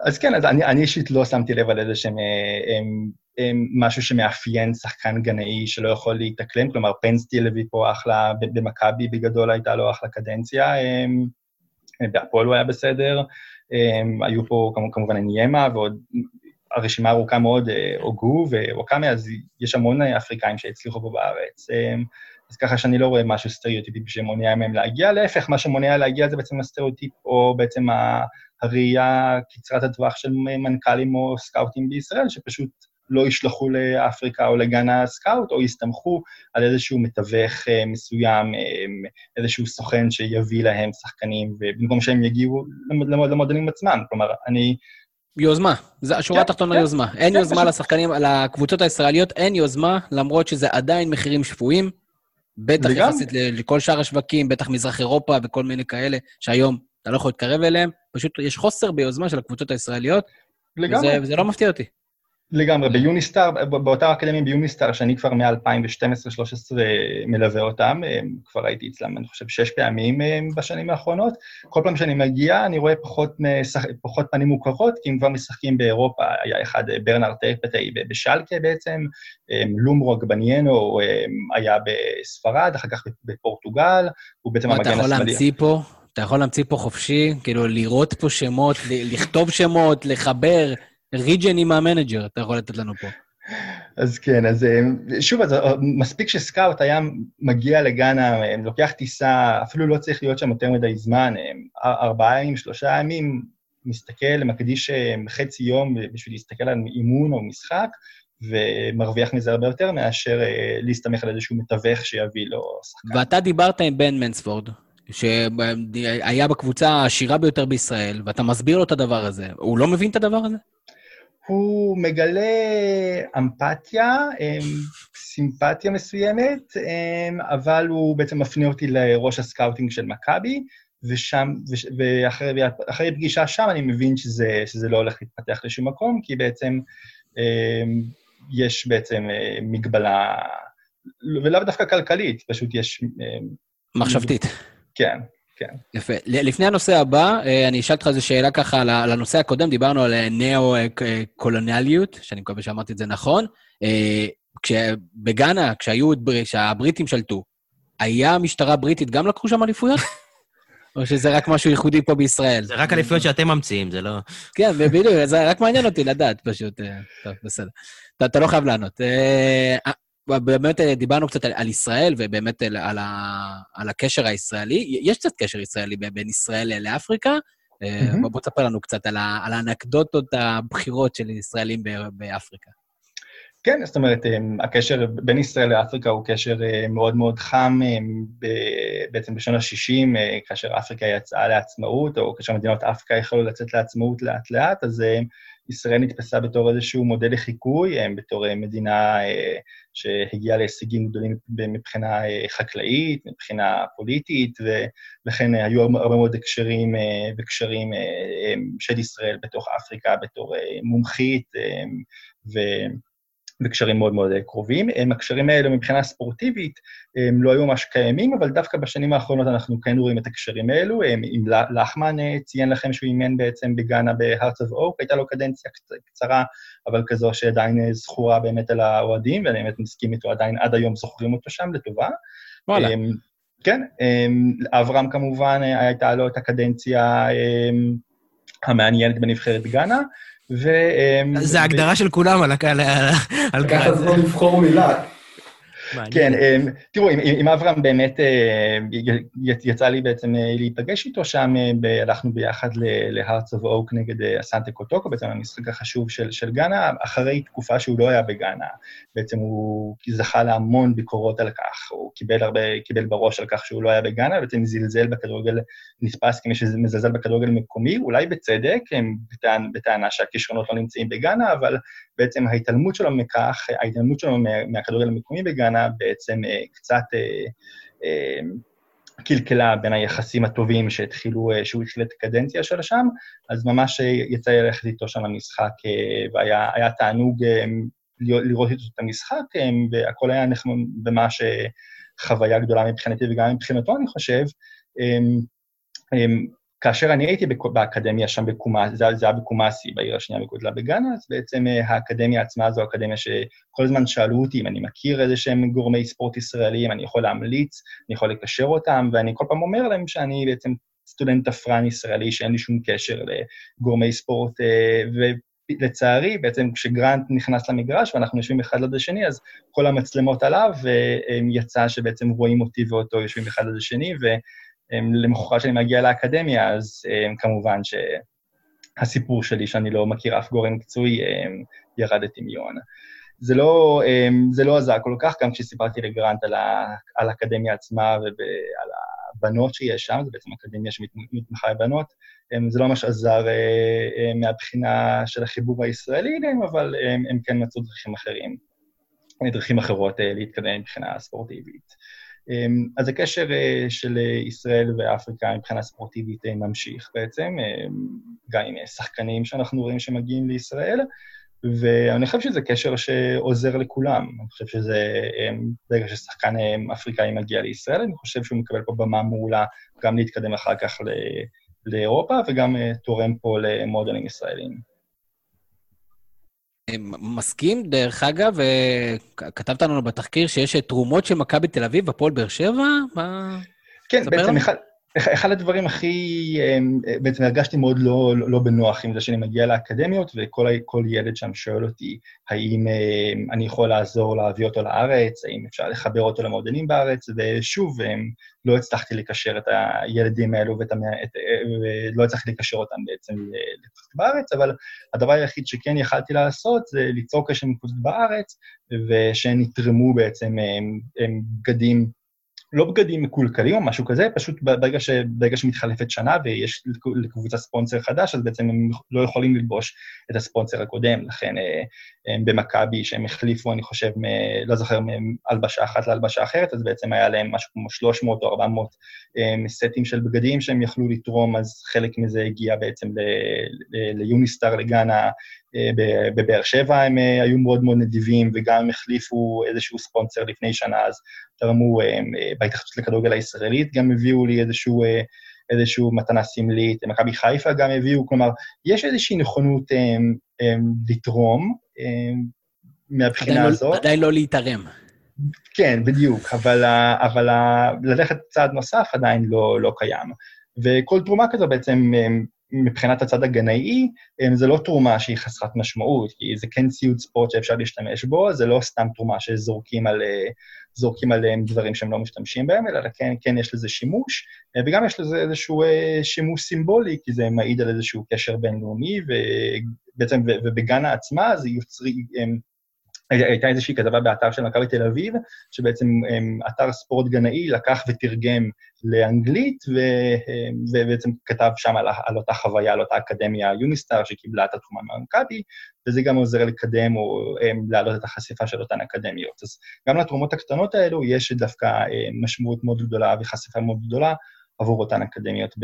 אז כן, אז אני, אני אישית לא שמתי לב על איזה שהם אה, הם, הם, משהו שמאפיין שחקן גנאי שלא יכול להתאקלם, כלומר, פנסטיל הביא פה אחלה, במכבי בגדול הייתה לו אחלה קדנציה, הם, בהפועל הוא היה בסדר, הם, היו פה כמובן, אניימה, ועוד הרשימה ארוכה מאוד, אה, הוגו ווואקאמה, אז יש המון אפריקאים שהצליחו פה בארץ. הם, אז ככה שאני לא רואה משהו סטריאוטיפי שמונע מהם להגיע, להפך, מה שמונע להגיע זה בעצם הסטריאוטיפ, או בעצם. הראייה קצרת הטווח של מנכ"לים או סקאוטים בישראל, שפשוט לא ישלחו לאפריקה או לגאנה סקאוט, או יסתמכו על איזשהו מתווך אה, מסוים, אה, איזשהו סוכן שיביא להם שחקנים, ובמקום שהם יגיעו למ- למועדונים עצמם. כלומר, אני... יוזמה, זה השורה כן, התחתונה כן. יוזמה. אין יוזמה. לשחקנים, לקבוצות הישראליות אין יוזמה, למרות שזה עדיין מחירים שפויים. בטח. יחסית לכל שאר השווקים, בטח מזרח אירופה וכל מיני כאלה, שהיום אתה לא יכול להתקרב אליהם. פשוט יש חוסר ביוזמה של הקבוצות הישראליות, לגמרי. וזה, וזה לא מפתיע אותי. לגמרי, ביוניסטאר, באותה אקדמיה ביוניסטאר, שאני כבר מ-2012-2013 מלווה אותם, הם, כבר הייתי אצלם, אני חושב, שש פעמים הם, בשנים האחרונות. כל פעם שאני מגיע, אני רואה פחות, משח... פחות פנים מוכרות, כי הם כבר משחקים באירופה. היה אחד, אה, ברנר טרפטי ב- בשלקה בעצם, לומרוג בניינו היה בספרד, אחר כך בפורטוגל, הוא בעצם אתה המגן יכול השמאלי. להמציא פה, אתה יכול להמציא פה חופשי, כאילו לראות פה שמות, לכתוב שמות, לחבר, ריג'נים מהמנג'ר, אתה יכול לתת לנו פה. אז כן, אז אה, שוב, אז אה, מספיק שסקאוט היה מגיע לגאנה, אה, לוקח טיסה, אפילו לא צריך להיות שם יותר מדי זמן, ארבעה ימים, שלושה ימים, מסתכל, מקדיש חצי יום בשביל להסתכל על אימון או משחק, ומרוויח מזה הרבה יותר מאשר להסתמך על איזשהו מתווך שיביא לו שחקן. ואתה דיברת עם בן מנספורד, שהיה בקבוצה העשירה ביותר בישראל, ואתה מסביר לו את הדבר הזה. הוא לא מבין את הדבר הזה? הוא מגלה אמפתיה, אמ, סימפתיה מסוימת, אמ, אבל הוא בעצם מפנה אותי לראש ה scouting של מכבי, ושם, וש- ואחרי ואחרי פגישה שם אני מבין שזה, שזה לא הולך להתפתח לשום מקום, כי בעצם אמ, יש בעצם אה, מגבלה, ולאו דווקא כלכלית, פשוט יש... מחשבתית. כן, יפה. ל- לפני הנושא הבא, אה, אני אשאל אותך איזו שאלה ככה על הנושא הקודם, דיברנו על אה, ניאו-קולוניאליות, שאני מקווה שאמרתי את זה נכון. אה, כשבגאנה, כשהיו, כשהבריטים שלטו, היה משטרה בריטית, גם לקחו שם אליפויות? או שזה רק משהו ייחודי פה בישראל? זה רק אליפויות שאתם ממציאים, זה לא... כן, בדיוק, זה רק מעניין אותי לדעת, פשוט. טוב, בסדר. אתה לא חייב לענות. אה, אה, באמת אה, דיברנו קצת על, על ישראל, ובאמת על, על, ה, על הקשר הישראלי. יש קצת קשר ישראלי בין ישראל לאפריקה. אה, מהמם. בוא, תספר לנו קצת על, ה, על האנקדוטות הבכירות של ישראלים באפריקה. כן, זאת אומרת, הקשר בין ישראל לאפריקה הוא קשר אה, מאוד מאוד חם בעצם בשנות ה-60, כאשר אפריקה יצאה לעצמאות, או כאשר מדינות אפריקה יכלו לצאת לעצמאות לאט-לאט, אז אה, ישראל נתפסה בתור איזשהו מודל לחיקוי, בתור אה, מדינה אה, שהגיעה להישגים גדולים מבחינה אה, חקלאית, מבחינה פוליטית, ולכן היו הרבה מאוד הקשרים וקשרים של ישראל בתוך אפריקה בתור מומחית, ו... וקשרים מאוד מאוד אה, קרובים. הם הקשרים האלה מבחינה ספורטיבית, הם לא היו ממש קיימים, אבל דווקא בשנים האחרונות אנחנו כן רואים את הקשרים האלו. הם- אם לחמן אה, ציין לכם שהוא אימן בעצם בגאנה ב-Hearts of Oak, הייתה לו קדנציה קצ- קצרה, אבל כזו שעדיין אה, זכורה באמת על האוהדים, ואני באמת מסכים איתו, עדיין עד היום זוכרים אותו שם לטובה. וואלה. אמ, כן, אמ, אברהם כמובן, הייתה לו את הקדנציה אמ, המעניינת בנבחרת גאנה, ו... אמ, זה ההגדרה של כולם על הקהל... על לקח קהל. זמן לבחור מילה. כן, אמ, תראו, עם, אברהם באמת אה, יצא לי בעצם אה, להיפגש איתו שם, אה, הלכנו ביחד ל- ל-Hearts of Oak נגד אסנטה קוטוקו, בעצם המשחק החשוב של, גאנה, אחרי תקופה שהוא לא היה בגאנה. בעצם הוא זכה להמון ביקורות על כך, הוא קיבל הרבה, קיבל בראש על כך שהוא לא היה בגאנה, בעצם זלזל בכדורגל, נתפס כמי שמזלזל בכדורגל מקומי, אולי בצדק, בטענ, בטענה שהכישרונות לא נמצאים בגאנה, אבל בעצם ההתעלמות שלו מכך, ההתעלמות שלו מה- מהכדורגל המקומי בגאנה, בעצם אה, קצת אה, אה, קלקלה בין היחסים הטובים שהתחילו, שהוא התחיל את הקדנציה שלו שם, אז ממש יצא לי ללכת איתו שם למשחק, והיה היה תענוג לראות איתו את המשחק, והכל היה נחמד ממש חוויה גדולה מבחינתי וגם מבחינתו, אני חושב. כאשר אני הייתי באקדמיה שם בקומאסי, זה, היה בקומאסי, בעיר השנייה בגודלה בגאנה, אז בעצם אה, האקדמיה עצמה זו אקדמיה שכל הזמן שאלו אותי אם אני מכיר איזה שהם גורמי ספורט ישראלים, אני יכול להמליץ, אני יכול לקשר אותם, ואני כל פעם אומר להם שאני בעצם סטודנט תפרן ישראלי, שאין לי שום קשר לגורמי ספורט, אה, ולצערי, בעצם כשגרנט נכנס למגרש ואנחנו יושבים אחד ליד השני, אז כל המצלמות עליו, ויצא שבעצם רואים אותי ואותו יושבים אחד ליד השני, ו... למחרת שאני מגיע לאקדמיה, אז um, כמובן הסיפור שלי, שאני לא מכיר אף גורם מקצועי, אה, ירד לטמיון. זה לא, אה, זה לא עזר כל כך, גם כשסיפרתי לגרנט על, ה, על האקדמיה עצמה ועל הבנות שיש שם, זו בעצם אקדמיה שמתמחה בבנות, אה, זה לא ממש עזר מהבחינה של החיבור הישראלי אבל הם כן מצאו דרכים אחרים, דרכים אחרות להתקדם מבחינה ספורטיבית. אז הקשר של ישראל ואפריקה מבחינה ספורטיבית ממשיך בעצם, גם עם שחקנים שאנחנו רואים שמגיעים לישראל, ואני חושב שזה קשר שעוזר לכולם. אני חושב שזה, ברגע ששחקן אפריקאי מגיע לישראל, אני חושב שהוא מקבל פה במה מעולה גם להתקדם אחר כך לאירופה, וגם תורם פה למועדונים ישראלים. מסכים, דרך אגב, כתבת לנו בתחקיר שיש תרומות של מכבי תל אביב, הפועל באר שבע? כן, בעצם אחד, אחד הדברים הכי, אמ, בעצם הרגשתי מאוד לא, לא בנוח עם זה שאני מגיע לאקדמיות, וכל ילד שם שואל אותי האם אמ, אני יכול לעזור להביא אותו לארץ, האם אפשר לחבר אותו למועדונים בארץ, ושוב, אמ, לא הצלחתי לקשר את הילדים האלו ואת. את... ולא הצלחתי לקשר אותם בעצם לקבוצות בארץ, אבל הדבר היחיד שכן יכלתי לעשות זה ליצור קשר עם קבוצות בארץ, ושהם יתרמו בעצם בגדים לא בגדים מקולקלים או משהו כזה, פשוט ברגע, ש, ברגע שמתחלפת שנה ויש לקבוצה ספונסר חדש, אז בעצם הם לא יכולים ללבוש את הספונסר הקודם. לכן אה, במכבי, שהם החליפו, אני חושב, מ, לא זוכר, מהלבשה אחת להלבשה אחרת, אז בעצם היה להם משהו כמו 300 או 400 אה, סטים של בגדים שהם יכלו לתרום, אז חלק מזה הגיע בעצם ליוניסטאר, לגאנה, בבאר שבע הם היו מאוד מאוד נדיבים, וגם הם החליפו איזשהו ספונסר לפני שנה, אז תרמו בהתאחדות לכדורגל הישראלית, גם הביאו לי איזשהו, איזשהו מתנה סמלית, מכבי חיפה גם הביאו, כלומר, יש איזושהי נכונות לתרום מהבחינה לא- הזאת. עדיין לא להתערם. כן, בדיוק, אבל, אבל ללכת צעד נוסף עדיין לא, לא קיים. וכל תרומה כזו בעצם מבחינת הצד הגנאי, זה לא תרומה שהיא חסרת משמעות, כי זה כן ציוד ספורט שאפשר להשתמש בו, זה לא סתם תרומה שזורקים על, זורקים עליהם דברים שהם לא משתמשים בהם, אלא כן, כן יש לזה שימוש, וגם יש לזה איזשהו שימוש סימבולי, כי זה מעיד על איזשהו קשר בינלאומי, ובעצם, ובגאנה עצמה זה יוצרי, הייתה איזושהי כתבה באתר של מכבי תל אביב, שבעצם אתר ספורט גנאי לקח ותרגם לאנגלית, ו, ובעצם כתב שם על, על אותה חוויה, על אותה אקדמיה יוניסטאר שקיבלה את התרומה מהמכבי, וזה גם עוזר לקדם או להעלות את החשיפה של אותן אקדמיות. אז גם לתרומות הקטנות האלו יש דווקא משמעות מאוד גדולה וחשיפה מאוד גדולה עבור אותן אקדמיות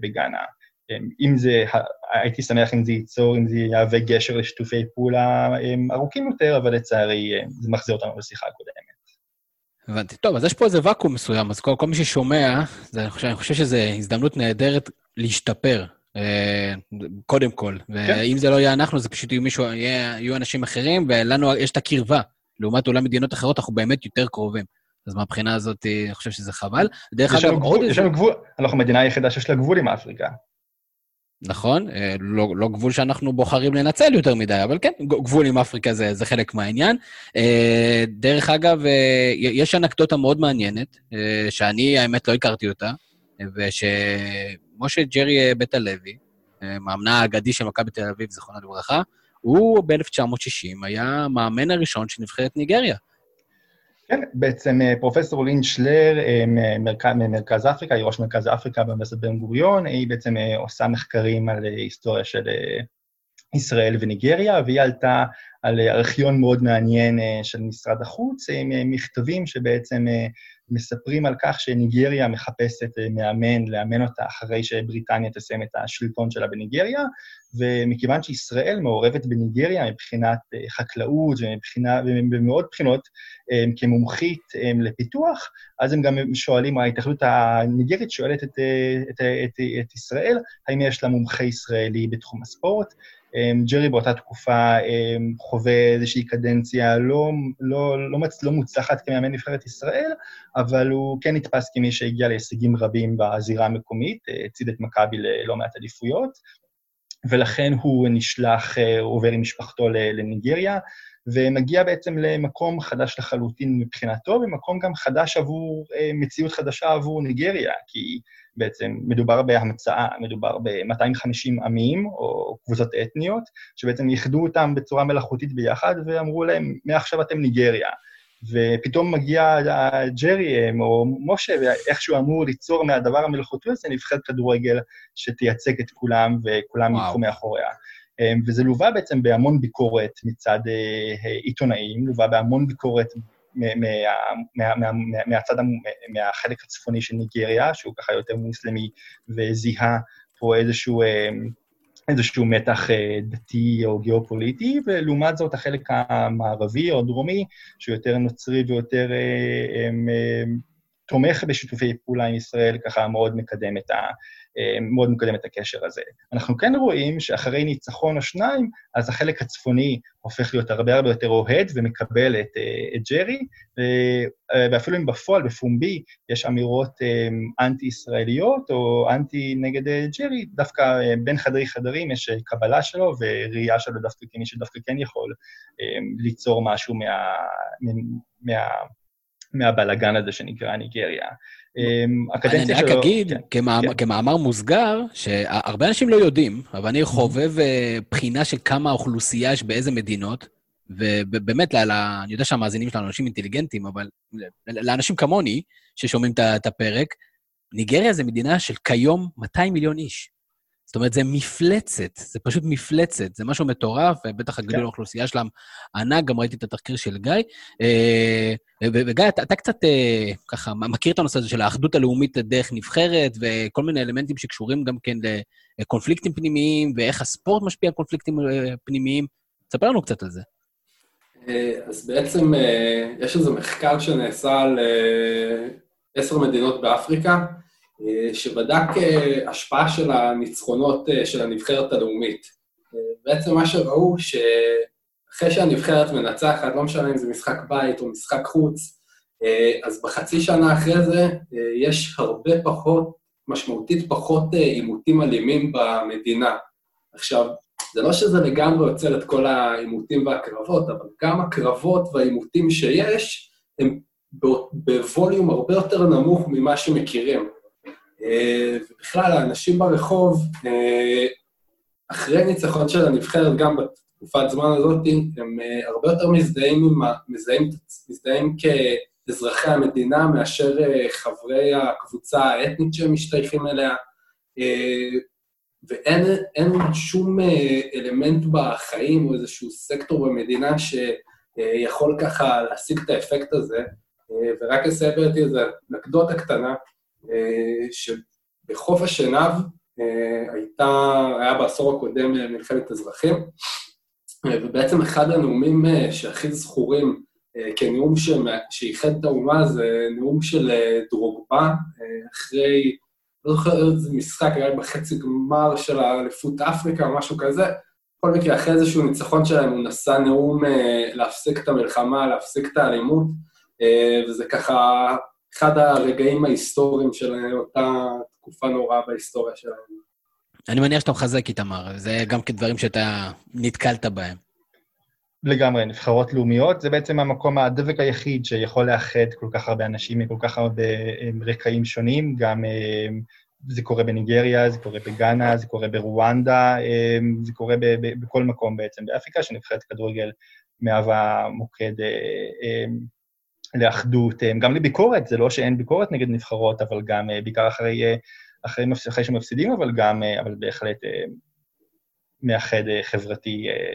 בגאנה. אם זה, הייתי שמח אם זה ייצור, אם זה יהווה גשר לשיתופי פעולה ארוכים יותר, אבל לצערי זה מחזיר אותנו לשיחה הקודמת. הבנתי. טוב, אז יש פה איזה ואקום מסוים, אז כל, כל מי ששומע, זה, אני, חושב, אני חושב שזו הזדמנות נהדרת להשתפר, אה, קודם כל. כן. ואם זה לא יהיה אנחנו, זה פשוט יהיו מישהו, יהיה, יהיו אנשים אחרים, ולנו יש את הקרבה. לעומת אולי מדינות אחרות, אנחנו באמת יותר קרובים. אז מהבחינה הזאת, אני חושב שזה חבל. דרך אגב, עוד איזה... יש לנו גבול, אנחנו המדינה היחידה שיש לה גבול עם אפריקה. נכון, אה, לא, לא גבול שאנחנו בוחרים לנצל יותר מדי, אבל כן, גבול עם אפריקה זה, זה חלק מהעניין. אה, דרך אגב, אה, יש אנקדוטה מאוד מעניינת, שאני, האמת, לא הכרתי אותה, ושמשה ג'רי בית הלוי, מאמנה האגדי של מכבי תל אביב, זיכרונה לברכה, הוא ב-1960 היה המאמן הראשון של נבחרת ניגריה. כן, בעצם אה, פרופסור לין שלר אה, ממרכז אפריקה, היא ראש מרכז אפריקה באוניברסיטת בן גוריון, היא בעצם אה, עושה מחקרים על היסטוריה של ישראל וניגריה, והיא עלתה על ארכיון מאוד מעניין של משרד החוץ, עם מכתבים שבעצם מספרים על כך שניגריה מחפשת מאמן, לאמן אותה אחרי שבריטניה תסיים את השלטון שלה בניגריה, ומכיוון שישראל מעורבת בניגריה מבחינת חקלאות ומבחינה, ובמאוד בחינות כמומחית לפיתוח, אז הם גם שואלים, ההתאחדות הניגרית שואלת את, את, את, את ישראל, האם יש לה מומחה ישראלי בתחום הספורט. ג'רי באותה תקופה חווה איזושהי קדנציה לא, לא, לא, מצ, לא מוצלחת כמאמן נבחרת ישראל, אבל הוא כן נתפס כמי שהגיע להישגים רבים בזירה המקומית, הציד את מכבי ללא מעט עדיפויות, ולכן הוא נשלח, עובר עם משפחתו לניגריה, ומגיע בעצם למקום חדש לחלוטין מבחינתו, ומקום גם חדש עבור, אה, מציאות חדשה עבור ניגריה, כי בעצם מדובר בהמצאה, מדובר ב-250 עמים או קבוצות אתניות, שבעצם איחדו אותם בצורה מלאכותית ביחד, ואמרו להם, מעכשיו אתם ניגריה. ופתאום מגיע ג'רי או משה, ואיכשהו אמור ליצור מהדבר המלאכותי הזה נבחרת כדורגל שתייצג את כולם, וכולם. ילכו מאחוריה. אמ, וזה לווה בעצם בהמון ביקורת מצד אה, עיתונאים, לווה בהמון ביקורת מהצד, מהחלק הצפוני של ניגריה, שהוא ככה יותר מוסלמי, וזיהה פה איזשהו, אמ, איזשהו מתח אה, דתי או גיאופוליטי, ולעומת זאת החלק המערבי או הדרומי, שהוא יותר נוצרי ויותר אה, אמ, אמ, תומך בשיתופי פעולה עם ישראל, ככה מאוד מקדם את, ה, אה, מאוד מקדם את הקשר הזה. אנחנו כן רואים שאחרי ניצחון או שניים, אז החלק הצפוני הופך להיות הרבה הרבה יותר אוהד ומקבל את, אה, את ג'רי, אה, ואפילו אם בפועל, בפומבי, יש אמירות אה, אנטי-ישראליות או אנטי נגד אה, ג'רי, דווקא אה, בין חדרי חדרים יש אה, קבלה שלו וראייה שלו דווקא כמי שדווקא כן יכול אה, ליצור משהו מה... מה מהבלגן הזה שנקרא ניגריה. אני הקדנציה רק שלו... אגיד, כן. כמאמר- כן. כמאמר מוסגר, שהרבה אנשים לא יודעים, אבל אני חובב אה, בחינה של כמה אוכלוסייה יש באיזה מדינות, ובאמת, אני יודע שהמאזינים שלנו אנשים אינטליגנטים, אבל לאנשים כמוני, ששומעים את הפרק, ניגריה זה מדינה של כיום 200 מיליון איש. זאת אומרת, זה מפלצת, זה פשוט מפלצת, זה משהו מטורף, ובטח הגידול כן. האוכלוסייה שלהם ענק, גם ראיתי את התחקיר של גיא. אה, וגיא, אתה, אתה קצת אה, ככה מכיר את הנושא הזה של האחדות הלאומית דרך נבחרת, וכל מיני אלמנטים שקשורים גם כן לקונפליקטים פנימיים, ואיך הספורט משפיע על קונפליקטים אה, פנימיים. ספר לנו קצת על זה. אז בעצם יש איזה מחקר שנעשה על עשר מדינות באפריקה, שבדק אה, השפעה של הניצחונות אה, של הנבחרת הלאומית. אה, בעצם מה שראו, שאחרי שהנבחרת מנצחת, לא משנה אם זה משחק בית או משחק חוץ, אז בחצי שנה אחרי זה יש הרבה פחות, משמעותית פחות עימותים אלימים במדינה. עכשיו, זה לא שזה לגמרי יוצר את כל העימותים והקרבות, אבל גם הקרבות והעימותים שיש, הם בווליום הרבה יותר נמוך ממה שמכירים. אה, ובכלל, האנשים ברחוב, אה, אחרי ניצחון של הנבחרת, גם בתקופת זמן הזאת, הם אה, הרבה יותר מזדהים, עם, מזדהים, מזדהים כאזרחי המדינה מאשר חברי הקבוצה האתנית שהם משתייכים אליה. ואין אין שום אלמנט בחיים או איזשהו סקטור במדינה שיכול ככה להשיג את האפקט הזה. ורק אספר איתי איזו אנקדוטה קטנה, שבחוף השנהב אה, הייתה, היה בעשור הקודם אה, מלחמת אזרחים, אה, ובעצם אחד הנאומים אה, שהכי זכורים אה, כנאום שאיחד את האומה זה נאום של אה, דרוגבה, אה, אחרי לא זוכר איזה משחק, היה בחצי גמר של האליפות אפריקה או משהו כזה. בכל מקרה, אחרי איזשהו ניצחון שלהם, הוא נשא נאום אה, להפסיק את המלחמה, להפסיק את האלימות, אה, וזה ככה אחד הרגעים ההיסטוריים של אותה תקופה נוראה בהיסטוריה שלהם. אני מניח שאתה מחזק, איתמר, זה גם כדברים שאתה נתקלת בהם. לגמרי, נבחרות לאומיות, זה בעצם המקום, הדבק היחיד שיכול לאחד כל כך הרבה אנשים מכל כך הרבה אה, רקעים שונים, גם אה, זה קורה בניגריה, זה קורה בגאנה, זה קורה ברואנדה, אה, זה קורה ב- ב- בכל מקום בעצם באפריקה, שנבחרת כדורגל מהווה מוקד לאחדות, אה, גם לביקורת, זה לא שאין ביקורת נגד נבחרות, אבל גם אה, בעיקר אחרי, אה, אחרי, אחרי שמפסידים, אבל גם, אבל בהחלט מאחד חברתי אה,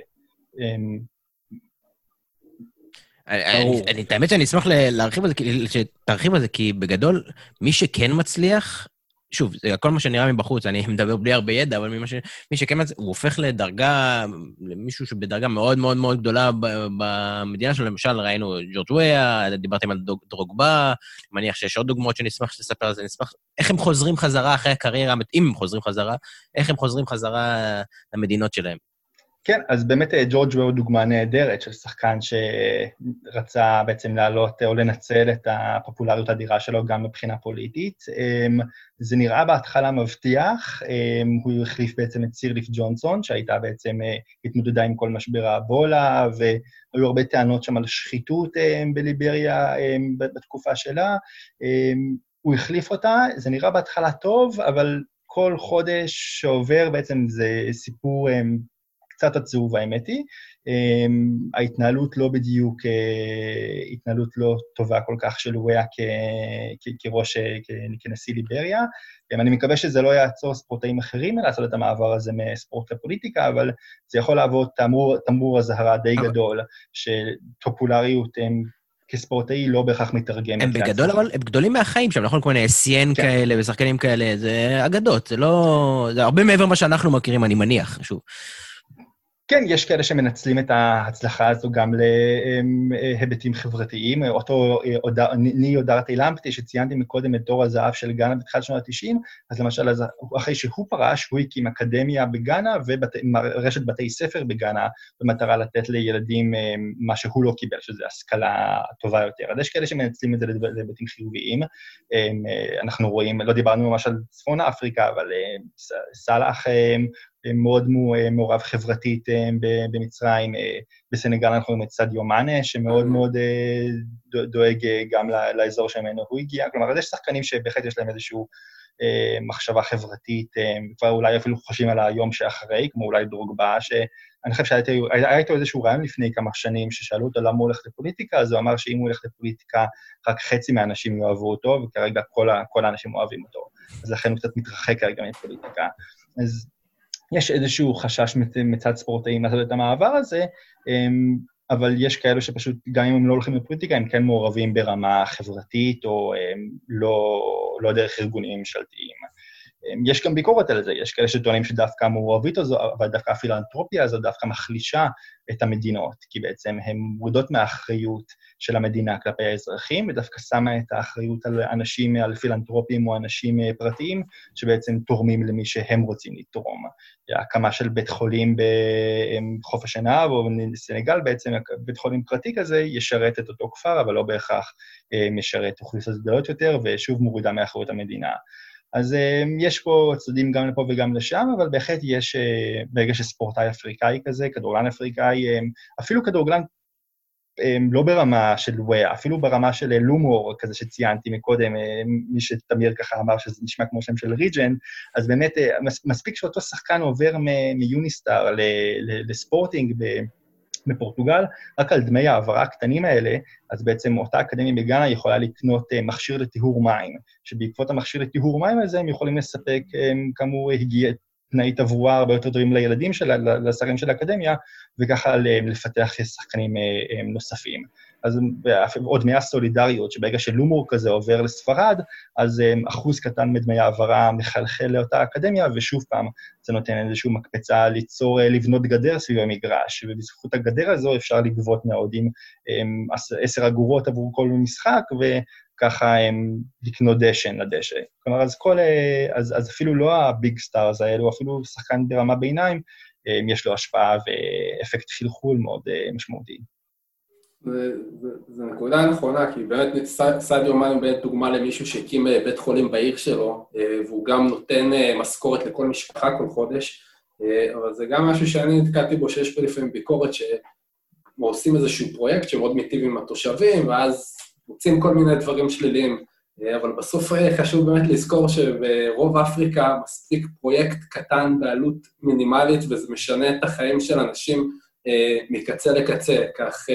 אני- האמת שאני אשמח להרחיב על זה, שתרחיב על זה, כי בגדול, מי שכן מצליח, שוב, הכל מה שנראה מבחוץ, אני מדבר בלי הרבה ידע, אבל ממה ש... מי שכן מצליח, הוא הופך לדרגה, למישהו שבדרגה מאוד מאוד מאוד גדולה במדינה שלו. למשל, ראינו ג'ורג' וויה, דיברתם על דרוגבה, אני מניח שיש עוד דוגמאות שנשמח שתספר על זה, נשמח... איך הם חוזרים חזרה אחרי הקריירה, אם הם חוזרים חזרה, איך הם חוזרים חזרה למדינות שלהם. כן, אז באמת אה, ג'ורג' הוא דוגמה נהדרת של שחקן שרצה בעצם להעלות או לנצל את הפופולריות האדירה שלו גם מבחינה פוליטית. אמ, זה נראה בהתחלה מבטיח, אמ, הוא החליף בעצם את סירליף ג'ונסון, שהייתה בעצם, אה, התמודדה עם כל משבר האבולה, והיו הרבה טענות שם על שחיתות אמ, בליבריה בתקופה שלה. הוא החליף אותה, זה נראה בהתחלה טוב, אבל כל חודש שעובר בעצם זה סיפור קצת עצוב, האמת היא. Um, ההתנהלות לא בדיוק, uh, התנהלות לא טובה כל כך של וויה כראש, אה, כנשיא ליבריה. Um, אני מקווה שזה לא יעצור ספורטאים אחרים לעשות את המעבר הזה מספורט לפוליטיקה, אבל זה יכול לעבוד תמרור, תמרור אזהרה די גדול, שפופולריות הם כספורטאי לא בהכרח מתרגם. הם בגדול, אבל הם גדולים מהחיים שם, נכון? כל מיני סיין כן. כאלה ושחקנים כאלה, זה אגדות, זה לא... זה הרבה מעבר ממה שאנחנו מכירים, אני מניח, שוב. כן, יש כאלה שמנצלים את ההצלחה הזו גם להיבטים חברתיים. אותו אה, ניו דארטי למפטי, שציינתי מקודם את דור הזהב של גאנה בתחילת שנות ה-90, אז למשל, אחרי שהוא פרש, הוא הקים אקדמיה בגאנה ורשת בתי ספר בגאנה, במטרה לתת לילדים אה, מה שהוא לא קיבל, שזה השכלה טובה יותר. אז יש כאלה שמנצלים את זה להיבטים חיוביים. אה, אנחנו רואים, לא דיברנו ממש על צפון אפריקה, אבל סאלח מאוד מעורב חברתית אה, במצרים. אה, בסנגל אנחנו רואים את סדיו מאנה, שמאוד מאוד אה, דואג גם לאזור שממנו הוא הגיע. כלומר, יש שחקנים שבהחלט יש להם איזושהי מחשבה חברתית, כבר אולי אפילו חושבים על היום שאחרי, כמו אולי דרוגבה, שאני חושב שהיה איתו איזשהו רעיון לפני כמה שנים, ששאלו אותו למה הוא הולך לפוליטיקה, אז הוא אמר שאם הוא הולך לפוליטיקה, רק חצי מהאנשים יאהבו אותו, וכרגע כל, כל האנשים אוהבים אותו. אז לכן הוא קצת מתרחק כרגע מפוליטיקה. אז יש איזשהו חשש מצד ספורטאים לעשות את המעבר הזה, אמ, אבל יש כאלו שפשוט, גם אם הם לא הולכים לפוליטיקה, הם כן מעורבים ברמה חברתית או אמ, לא, לא דרך ארגונים ממשלתיים. אמ, יש גם ביקורת על זה, יש כאלה שטוענים שדווקא המעורבות הזו, אבל דווקא הפילנטרופיה הזו דווקא מחלישה את המדינות, כי בעצם הן מורדות מהאחריות של המדינה כלפי האזרחים, ודווקא שמה את האחריות על אנשים, על פילנטרופים או אנשים אה, פרטיים, שבעצם תורמים למי שהם רוצים לתרום. הקמה של בית חולים בחוף השנהב או בסנגל, בעצם בית חולים פרטי כזה ישרת את אותו כפר, אבל לא בהכרח אה, משרת אוכלוסיות גדולות יותר, ושוב מורידה מאחריות המדינה. אז um, יש פה צדדים גם לפה וגם לשם, אבל בהחלט יש, uh, ברגע שספורטאי אפריקאי כזה, כדורגלן אפריקאי, um, אפילו כדורגלן um, לא ברמה של וויה, אפילו ברמה של לומור, כזה שציינתי מקודם, um, מי שתמיר ככה אמר שזה נשמע כמו שם של ריג'ן, אז באמת מספיק שאותו שחקן עובר מיוניסטאר לספורטינג, בפורטוגל, רק על דמי העברה הקטנים האלה, אז בעצם אותה אקדמיה בגאנה יכולה לקנות אה, מכשיר לטיהור מים, שבעקבות המכשיר לטיהור מים הזה הם יכולים לספק, אה, כאמור, הגיע, תנאי תברואה הרבה יותר טובים לילדים של, לשרים של האקדמיה, וככה לפתח שחקנים אה, נוספים. אז עוד דמי הסולידריות, שברגע שלומור כזה עובר לספרד, אז אחוז קטן מדמי העברה מחלחל לאותה אקדמיה, ושוב פעם, זה נותן איזושהי מקפצה ליצור, לבנות גדר סביב המגרש, ובזכות הגדר הזו אפשר לגבות מהאוהדים עשר אגורות עבור כל משחק, וככה הם לקנות דשן לדשא. כלומר, אז, כל, אז, אז אפילו לא ה big stars האלו, אפילו שחקן ברמה ביניים, יש לו השפעה ואפקט חלחול מאוד משמעותי. זו נקודה נכונה, כי באמת סעדיו מאני באמת דוגמה למישהו שהקים אה, בית חולים בעיר שלו, אה, והוא גם נותן אה, משכורת לכל משפחה כל חודש, אבל זה גם משהו שאני נתקלתי בו, שיש פה לפעמים ביקורת שעושים איזשהו פרויקט שמאוד מיטיב עם התושבים, ואז מוצאים כל מיני דברים שליליים. אבל בסוף חשוב באמת לזכור שברוב אפריקה מספיק פרויקט קטן בעלות מינימלית, וזה משנה את החיים של אנשים מקצה לקצה. כך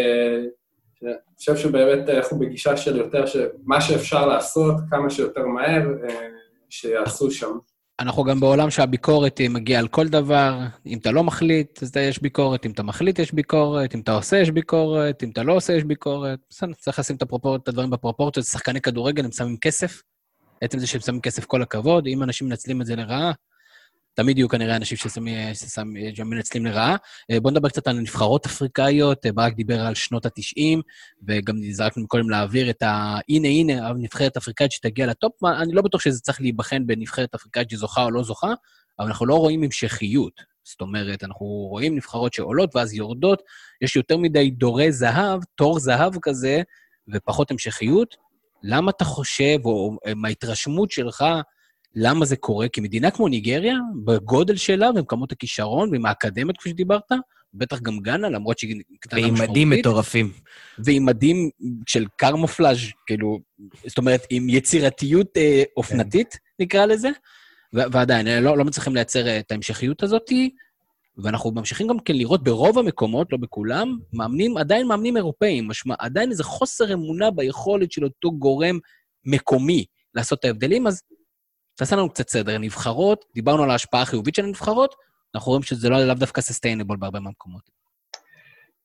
אני חושב שבאמת אנחנו בגישה של יותר, שמה שאפשר לעשות, כמה שיותר מהר, אה, שיעשו שם. אנחנו גם בעולם שהביקורת היא מגיעה על כל דבר. אם אתה לא מחליט, אז יש ביקורת, אם אתה מחליט, יש ביקורת, אם אתה עושה, יש ביקורת, אם אתה לא עושה, יש ביקורת. בסדר, צריך לשים את, הפרופור... את הדברים בפרופורציות. שחקני כדורגל, הם שמים כסף. עצם זה שהם שמים כסף, כל הכבוד. אם אנשים מנצלים את זה לרעה, תמיד יהיו כנראה אנשים שמנצלים לרעה. אה, בואו נדבר קצת על נבחרות אפריקאיות, אה, ברק דיבר על שנות ה-90, וגם נזרקנו קודם להעביר את ה... הנה, הנה, הנבחרת האפריקאית שתגיע לטופ, אני לא בטוח שזה צריך להיבחן בנבחרת אפריקאית שזוכה או לא זוכה, אבל אנחנו לא רואים המשכיות. זאת אומרת, אנחנו רואים נבחרות שעולות ואז יורדות, יש יותר מדי דורי זהב, תור זהב כזה, ופחות המשכיות. למה אתה חושב, או מההתרשמות שלך, למה זה קורה? כי מדינה כמו ניגריה, בגודל שלה ועם כמות הכישרון ועם האקדמיות, כפי שדיברת, בטח גם גאנה, למרות שהיא קטנה ועם משמעותית. מדים מטורפים. ועם מדים של קרמופלאז', כאילו, זאת אומרת, עם יצירתיות אה, אופנתית, נקרא לזה, ו- ועדיין, אה, לא, לא מצליחים לייצר אה, את ההמשכיות הזאת, ואנחנו ממשיכים גם כן לראות ברוב המקומות, לא בכולם, מאמנים, עדיין מאמנים אירופאים, משמע, עדיין איזה חוסר אמונה ביכולת של אותו גורם מקומי לעשות את ההבדלים, אז תעשה לנו קצת סדר. נבחרות, דיברנו על ההשפעה החיובית של הנבחרות, אנחנו רואים שזה לא לאו דווקא סוסטיינבול בהרבה מהמקומות.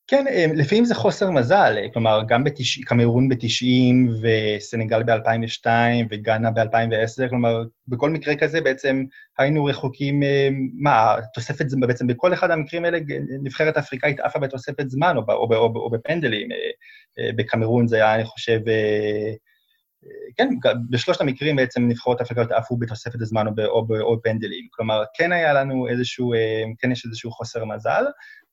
כן, אה, לפעמים זה חוסר מזל, אה, כלומר, גם בתש... קמרון ב-90 וסנגל ב-2002 וגאנה ב-2010, כלומר, בכל מקרה כזה בעצם היינו רחוקים, אה, מה, תוספת זמן, בעצם בכל אחד המקרים האלה נבחרת אפריקאית עפה בתוספת זמן או, או, או, ב- או בפנדלים. בקמרון זה היה, אני חושב, כן, בשלושת המקרים בעצם נבחרות אפריקאיות עפו בתוספת הזמן או, בפנדלים. כלומר, כן היה לנו איזשהו, כן יש איזשהו חוסר מזל.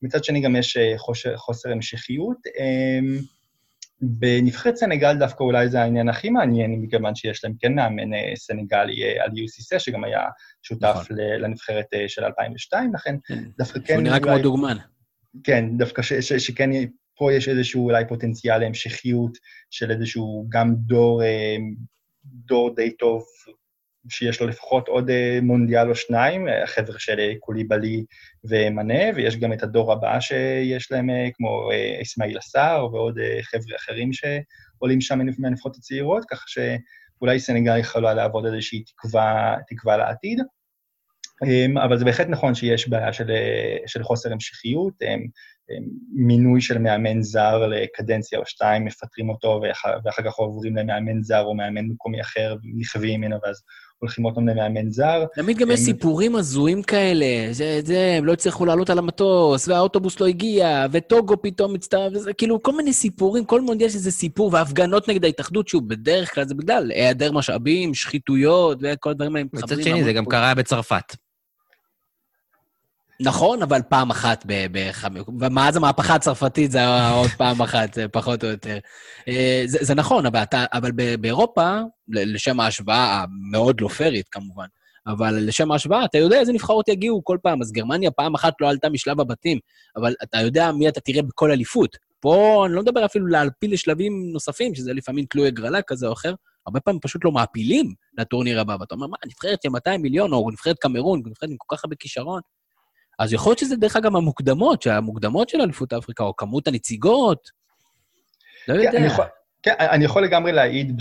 מצד שני גם יש חושר, חוסר המשכיות. בנבחרת סנגל דווקא אולי זה העניין הכי מעניין, מכיוון שיש להם כן מאמן סנגלי על יוסיסה, שגם היה שותף נכון. לנבחרת של 2002, לכן דווקא כן... הוא נראה כמו דוגמן. כן, דווקא ש, ש, שכן פה יש איזשהו אולי פוטנציאל להמשכיות של איזשהו גם דור, אה, דור די טוב, שיש לו לפחות עוד אה, מונדיאל או שניים, החבר'ה של אה, קוליבאלי ומנה, ויש גם את הדור הבא שיש להם, כמו אסמאעיל עסאר ועוד חבר'ה אחרים שעולים שם מהנבח- מהנבחרות הצעירות, ככה שאולי סנגל יכולה לעבוד איזושהי תקווה, תקווה לעתיד. אמ, אבל זה בהחלט נכון שיש בעיה של, אה, של חוסר המשכיות. אמ, אמ, מינוי של מאמן זר לקדנציה או שתיים, מפטרים אותו, ואח- ואחר כך עוברים למאמן זר או מאמן מקומי אחר, נכווים ממנו, ואז הולכים עוד פעם למאמן זר. תמיד גם יש סיפורים הזויים כאלה, זה, זה, הם לא הצליחו לעלות על המטוס, והאוטובוס לא הגיע, וטוגו פתאום מצטרף, וזה כאילו כל מיני סיפורים, כל מונדיאל שזה סיפור, והפגנות נגד ההתאחדות, שוב, בדרך כלל זה בגלל היעדר משאבים, שחיתויות, וכל הדברים האלה מצד שני, זה גם. קרה בצרפת. נכון, אבל פעם אחת ב... ב- ומאז המהפכה הצרפתית זה היה עוד פעם אחת, פחות או יותר. אה, זה, זה נכון, אבל, אתה, אבל באירופה, לשם ההשוואה המאוד לא פיירית כמובן, אבל לשם ההשוואה, אתה יודע איזה נבחרות יגיעו כל פעם. אז גרמניה פעם אחת לא עלתה משלב הבתים, אבל אתה יודע מי אתה תראה בכל אליפות. פה אני לא מדבר אפילו להעפיל לשלבים נוספים, שזה לפעמים תלוי הגרלה כזה או אחר, הרבה פעמים פשוט לא מעפילים לטורניר הבא, ואתה אומר, מה, נבחרת של 200 מיליון, או נבחרת קמרון, נבחרת עם כל כך הרבה כישרון. אז יכול להיות שזה דרך אגב המוקדמות, שהמוקדמות של אליפות אפריקה, או כמות הנציגות. לא כן, יודע. אני יכול, כן, אני יכול לגמרי להעיד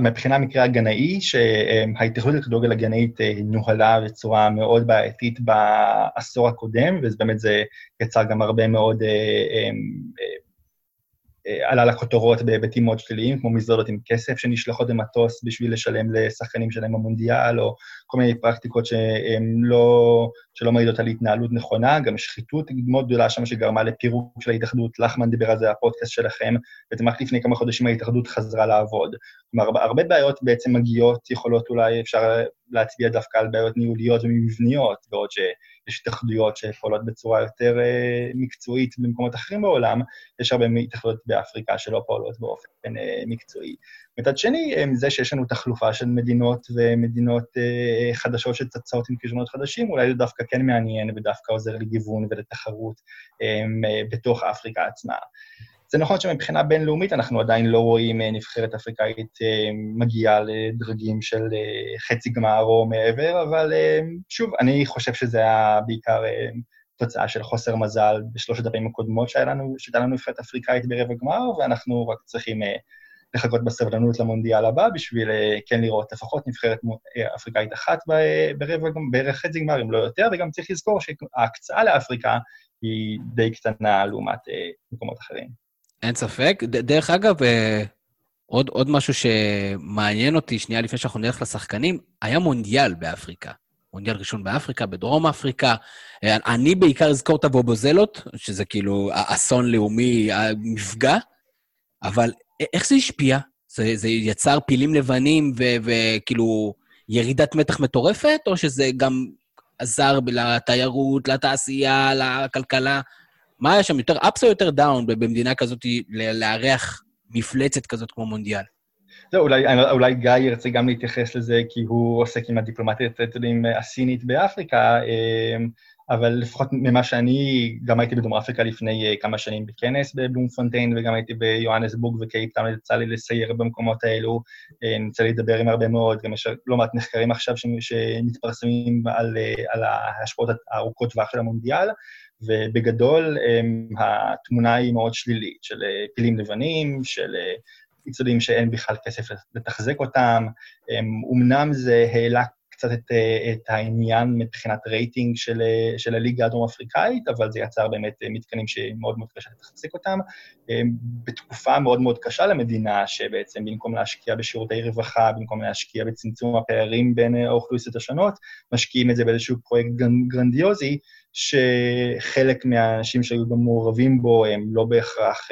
מבחינה המקרה הגנאי, שההתאחדות לכדורגל הגנאית אה, נוהלה בצורה מאוד בעייתית בעשור הקודם, ובאמת זה יצר גם הרבה מאוד, אה, אה, עלה לכותרות בהיבטים מאוד שליליים, כמו מזוודות עם כסף שנשלחות במטוס בשביל לשלם לשחקנים שלהם במונדיאל, או כל מיני פרקטיקות שהן לא, שלא מעידות על התנהלות נכונה, גם שחיתות מאוד גדולה שם שגרמה לפירוק של ההתאחדות, לחמן דיבר על זה בפודקאסט שלכם, בעצם רק לפני כמה חודשים ההתאחדות חזרה לעבוד. כלומר, הרבה- בעיות בעצם מגיעות, יכולות אולי, אפשר להצביע דווקא על בעיות ניהוליות ומבניות, בעוד שיש התאחדויות שפועלות בצורה יותר אה, מקצועית במקומות אחרים בעולם, יש הרבה התאחדויות באפריקה שלא פועלות באופן אה, מקצועי. מצד שני, זה שיש לנו תחלופה של מדינות ומדינות אה, חדשות שצצות עם כישרונות חדשים, אולי זה דווקא כן מעניין ודווקא עוזר לגיוון ולתחרות אה, בתוך אפריקה עצמה. זה נכון שמבחינה בינלאומית אנחנו עדיין לא רואים אה, נבחרת אפריקאית מגיעה לדרגים של חצי גמר או מעבר, אבל שוב, אני חושב שזה היה בעיקר אה, תוצאה של חוסר מזל בשלושת הפעמים הקודמות שהייתה לנו נבחרת אפריקאית ברבע גמר, ואנחנו רק צריכים לחכות בסבלנות למונדיאל הבא בשביל אה, כן לראות לפחות נבחרת אה, אפריקאית אחת ב- ברבע, בערך חצי גמר, אם לא יותר, וגם צריך לזכור שההקצאה לאפריקה היא די קטנה לעומת אה, מקומות אחרים. אין ספק. דרך אגב, אה, עוד, עוד משהו שמעניין אותי, שנייה לפני שאנחנו נלך לשחקנים, היה מונדיאל באפריקה. מונדיאל ראשון באפריקה, בדרום אפריקה. אה, אני בעיקר אזכור את הבובוזלות, שזה כאילו אסון לאומי, מפגע, אבל איך זה השפיע? זה, זה יצר פילים לבנים וכאילו ירידת מתח מטורפת, או שזה גם עזר לתיירות, לתעשייה, לכלכלה. מה היה שם, יותר אפס או יותר דאון במדינה כזאת לארח מפלצת כזאת כמו מונדיאל? זהו, אולי, אולי גיא ירצה גם להתייחס לזה, כי הוא עוסק עם הדיפלומטיה הסינית באפריקה, אבל לפחות ממה שאני, גם הייתי בדרום אפריקה לפני אה, כמה שנים בכנס בבלומפונטיין, וגם הייתי ביוהנסבורג וקייפטאון, יצא לי לסייר במקומות האלו, אה, יצא לי לדבר עם הרבה מאוד, גם יש לא מעט מחקרים עכשיו שמתפרסמים על, אה, על ההשפעות הארוכות טווח של המונדיאל, ובגדול התמונה היא מאוד שלילית, של פילים לבנים, של אצטדיונים שאין בכלל כסף לתחזק אותם. אמנם זה העלה קצת את, אה, את העניין מבחינת רייטינג של, אה, של הליגה הדרום-אפריקאית, אבל זה יצר באמת אה, מתקנים שמאוד מאוד קשה לתחזק אותם. בתקופה מאוד מאוד קשה למדינה, שבעצם במקום להשקיע בשירותי רווחה, במקום להשקיע בצמצום הפערים בין האוכלוסיות השונות, משקיעים את זה באיזשהו פרויקט גרנדיוזי, שחלק מהאנשים שהיו גם מעורבים בו הם לא בהכרח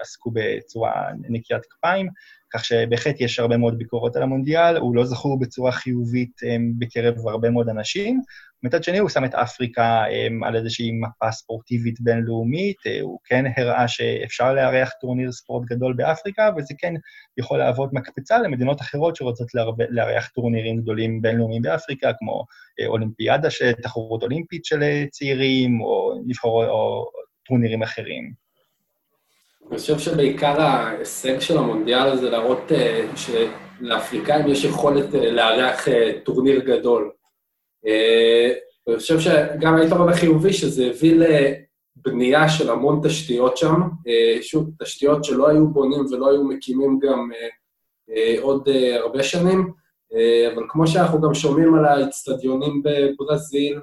עסקו בצורה נקיית כפיים, כך שבהחלט יש הרבה מאוד ביקורות על המונדיאל, הוא לא זכור בצורה חיובית um, בקרב הרבה מאוד אנשים. מצד שני, הוא שם את אפריקה um, על איזושהי מפה ספורטיבית בינלאומית, uh, הוא כן הראה שאפשר לארח טורניר ספורט גדול באפריקה, וזה כן יכול להוות מקפצה למדינות אחרות שרוצות לארח טורנירים גדולים בינלאומיים באפריקה, כמו אולימפיאדה, תחרות אולימפית של צעירים, או נבחרו, או טורנירים אחרים. אני חושב שבעיקר ההישג של המונדיאל זה להראות uh, שלאפריקאים יש יכולת uh, לארח uh, טורניר גדול. אני חושב שגם היתרון החיובי שזה הביא לבנייה של המון תשתיות שם, שוב, תשתיות שלא היו בונים ולא היו מקימים גם עוד הרבה שנים, אבל כמו שאנחנו גם שומעים על האצטדיונים בברזיל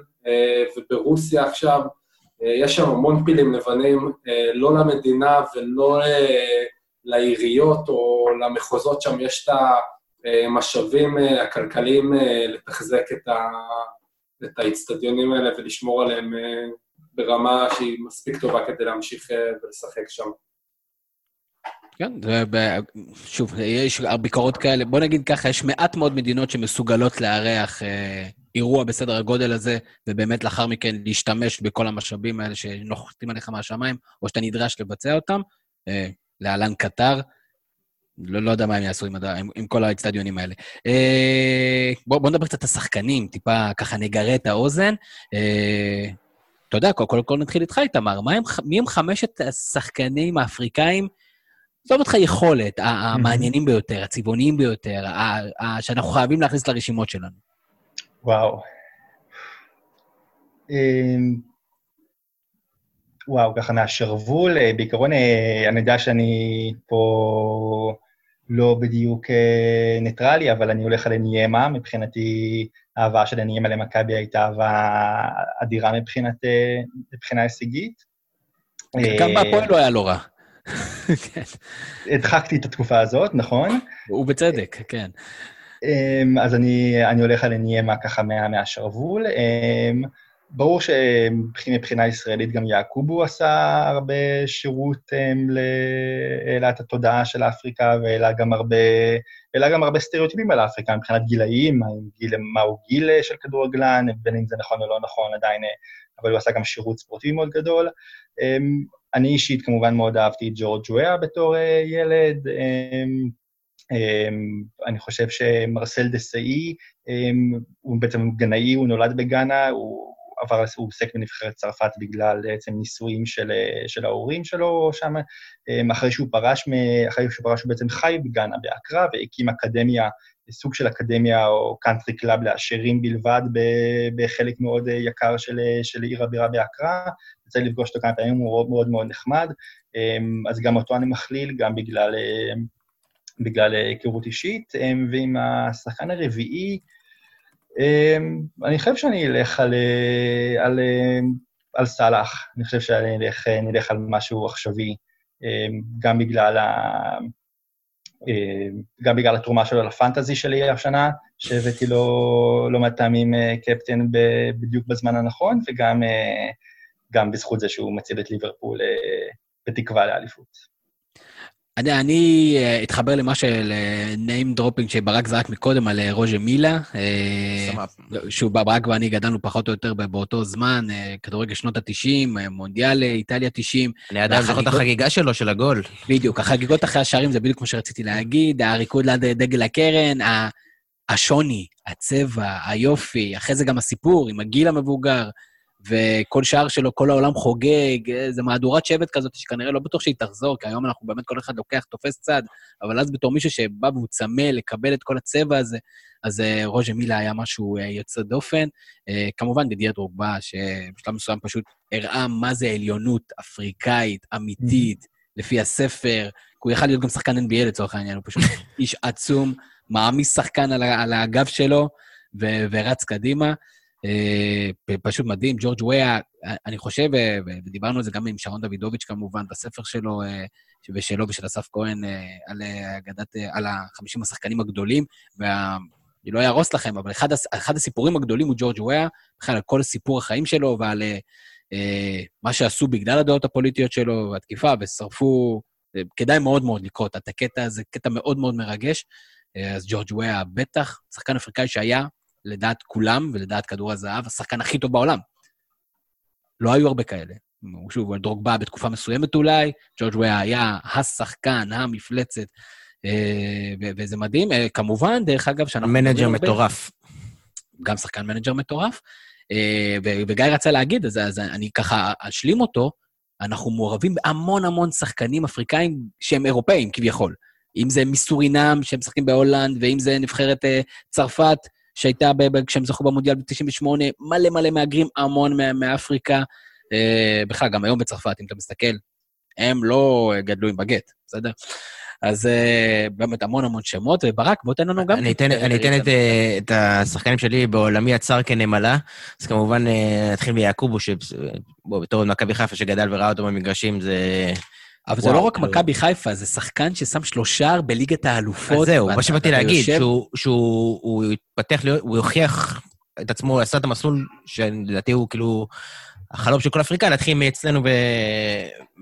וברוסיה עכשיו, אה, יש שם המון פילים לבנים, אה, לא למדינה ולא אה, לעיריות או למחוזות שם, יש את המשאבים הכלכליים לתחזק את האיצטדיונים האלה ולשמור עליהם ברמה שהיא מספיק טובה כדי להמשיך ולשחק שם. כן, שוב, יש ביקורות כאלה. בוא נגיד ככה, יש מעט מאוד מדינות שמסוגלות לארח אה, אירוע בסדר הגודל הזה, ובאמת לאחר מכן להשתמש בכל המשאבים האלה שנוחתים עליך מהשמיים, או שאתה נדרש לבצע אותם, אה, להלן קטר. לא, לא יודע מה הם יעשו עם, עם, עם כל האצטדיונים האלה. אה, בוא, בוא נדבר קצת על השחקנים, טיפה ככה נגרה את האוזן. אה, אתה יודע, קודם כל, כל נתחיל איתך, איתמר. מי הם חמשת השחקנים האפריקאים עזוב אותך יכולת, המעניינים ביותר, הצבעוניים ביותר, שאנחנו חייבים להכניס לרשימות שלנו. וואו. אמ, וואו, ככה מהשרוול, אה, בעיקרון אה, אני יודע שאני פה לא בדיוק אה, ניטרלי, אבל אני הולך על ניימה, מבחינתי האהבה של ניימה למכבי הייתה אהבה אדירה מבחינת, מבחינה הישגית. גם בהפועל לא היה לא רע. כן. הדחקתי את התקופה הזאת, נכון? ובצדק, כן. אמ, אז אני, אני הולך על ניימה ככה מה, מהשרוול. אמ, ברור שמבחינה ישראלית גם יעקובו עשה הרבה שירות אמ, העלה את התודעה של אפריקה והעלה גם הרבה, גם הרבה סטריאוטיפים על אפריקה מבחינת גילאים, גיל, מהו גיל של כדורגלן, בין אם זה נכון או לא נכון עדיין, אבל הוא עשה גם שירות ספורטיבי מאוד גדול. אני אישית כמובן מאוד אהבתי את ג'ורג' וויה בתור אה, ילד. אמ, אמ, אני חושב שמרסל דה סאי, אמ, הוא בעצם גנאי, הוא נולד בגאנה, הוא עבר, הוא עוסק בנבחרת צרפת בגלל בעצם נישואים של, של ההורים שלו שם. אחרי שהוא פרש, אחרי שהוא פרש הוא בעצם חי בגאנה, באקרא, והקים אקדמיה, סוג של אקדמיה או קאנטרי קלאב לעשירים בלבד, בחלק מאוד יקר של, של עיר הבירה באקרא. יוצא לפגוש אותו כמה פעמים, הוא מאוד מאוד נחמד, אמ, אז גם אותו אני מכליל, גם בגלל, אמ, בגלל היכרות אישית. אמ, ועם השחקן הרביעי, אני חושב שאני אלך על, על, על סאלח, אני חושב שאני אלך, נלך על משהו עכשווי, גם בגלל ה... גם בגלל התרומה שלו לפנטזי שלי השנה, שהבאתי לו לא מעט פעמים קפטן בדיוק בזמן הנכון, וגם גם בזכות זה שהוא מציל את ליברפול אה, בתקווה לאליפות. אני, אני אה, אתחבר למה של name dropping שברק זרק מקודם על אה, רוז'ה מילה. אה. שהוא ברק ואני גדלנו פחות או יותר באותו זמן, אה, כדורגל שנות ה-90, מונדיאל אה, איטליה 90. אני עדיין זוכר את החגיגה שלו, של הגול. בדיוק, החגיגות אחרי השערים זה בדיוק כמו שרציתי להגיד, הריקוד ליד דגל הקרן, השוני, הצבע, היופי, אחרי זה גם הסיפור עם הגיל המבוגר, וכל שער שלו, כל העולם חוגג, אה, זה מהדורת שבט כזאת שכנראה לא בטוח שהיא תחזור, כי היום אנחנו באמת כל אחד לוקח, תופס צד, אבל אז בתור מישהו שבא והוא צמא לקבל את כל הצבע הזה, אז אה, רוז'ה מילה היה משהו אה, יוצא דופן. כמובן, דידיה דרוגבה, שבשלב מסוים פשוט הראה מה זה עליונות אפריקאית, אמיתית, לפי הספר, כי הוא יכל להיות גם שחקן NBA לצורך העניין, הוא פשוט איש עצום, מעמיס שחקן על, על הגב שלו ו- ורץ קדימה. אה, פשוט מדהים, ג'ורג' וויה, אני חושב, אה, ודיברנו על זה גם עם שרון דוידוביץ' כמובן, בספר שלו, אה, ושלו ושל אסף כהן, אה, על אה, אגדת, אה, על ה-50 השחקנים הגדולים, וה... אני לא אהרוס לכם, אבל אחד, אחד הסיפורים הגדולים הוא ג'ורג' וויה, בכלל על כל סיפור החיים שלו ועל אה, אה, מה שעשו בגלל הדעות הפוליטיות שלו והתקיפה, ושרפו... אה, כדאי מאוד מאוד לקרוא את הקטע הזה, קטע מאוד מאוד מרגש. אה, אז ג'ורג' וויה בטח, שחקן אפריקאי שהיה, לדעת כולם ולדעת כדור הזהב, השחקן הכי טוב בעולם. לא היו הרבה כאלה. שוב, דרוגבה בתקופה מסוימת אולי, ג'ורג' וויה היה השחקן, המפלצת, אה, וזה מדהים. אה, כמובן, דרך אגב, שאנחנו... מנג'ר מטורף. גם שחקן מנג'ר מטורף. אה, וגיא רצה להגיד, אז, אז אני ככה אשלים אותו, אנחנו מעורבים בהמון המון שחקנים אפריקאים שהם אירופאים כביכול. אם זה מסורינאם, שהם משחקים בהולנד, ואם זה נבחרת צרפת, שהייתה כשהם זכו במונדיאל ב-98, מלא מלא מהגרים, המון מה- מאפריקה. אה, בכלל, גם היום בצרפת, אם אתה מסתכל, הם לא גדלו עם בגט, בסדר? אז אה, באמת המון המון שמות, וברק, בוא תן לנו גם... אני אתן, אני אתן את, אה, את השחקנים שלי בעולמי הצר כנמלה. אז כמובן, נתחיל מיעקובו, שבוא, בתור מכבי חיפה שגדל וראה אותו במגרשים, זה... אבל זה וואו, לא רק כאילו- מכבי חיפה, זה שחקן ששם שלושה בליגת האלופות. אז זהו, מה שבאתי להגיד, יושב- שהוא, שהוא הוא התפתח הוא הוכיח את עצמו, עשה את המסלול שלדעתי הוא כאילו החלום של כל אפריקאי, להתחיל מאצלנו ו...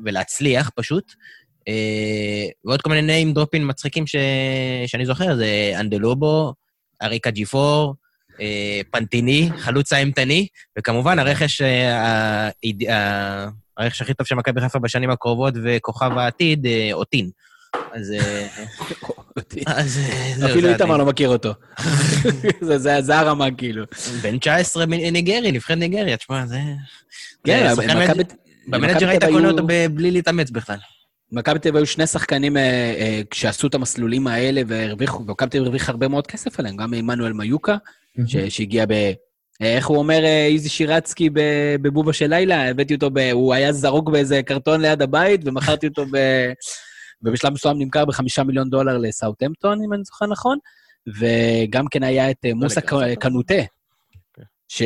ולהצליח פשוט. אה, ועוד כל מיני name דרופים מצחיקים ש... שאני זוכר, זה אנדלובו, אריקה ג'יפור, אה, פנטיני, חלוץ האימתני, וכמובן הרכש, אה, הרכש הכי טוב של מכבי חיפה בשנים הקרובות וכוכב העתיד, אה, אוטין. אז... אה, אז אה, זהו, אפילו איתמר. לא מכיר אותו. זה- הרמה, כאילו. בן 19 מניגרי, נבחרת ניגריה, תשמע, זה... כן, מכבי- מנ- במנג'ר היית קונה אותו בלי להתאמץ בכלל. מכבי תל אביב היו שני שחקנים אה, אה, שעשו את המסלולים האלה והרוויחו, ומכבי תל אביב הרוויחה הרבה מאוד כסף עליהם, גם עמנואל מיוקה, ש- שהגיע ב... איך הוא אומר, אה, איזי שירצקי בבובה של לילה? הבאתי אותו ב... הוא היה זרוק באיזה קרטון ליד הבית, ומכרתי אותו ב... ובשלב מסוים נמכר בחמישה מיליון דולר לסאוטהמפטון, אם אני זוכר נכון, וגם כן היה את אה, מוסא לקרסטון. קנוטה, כן. ש...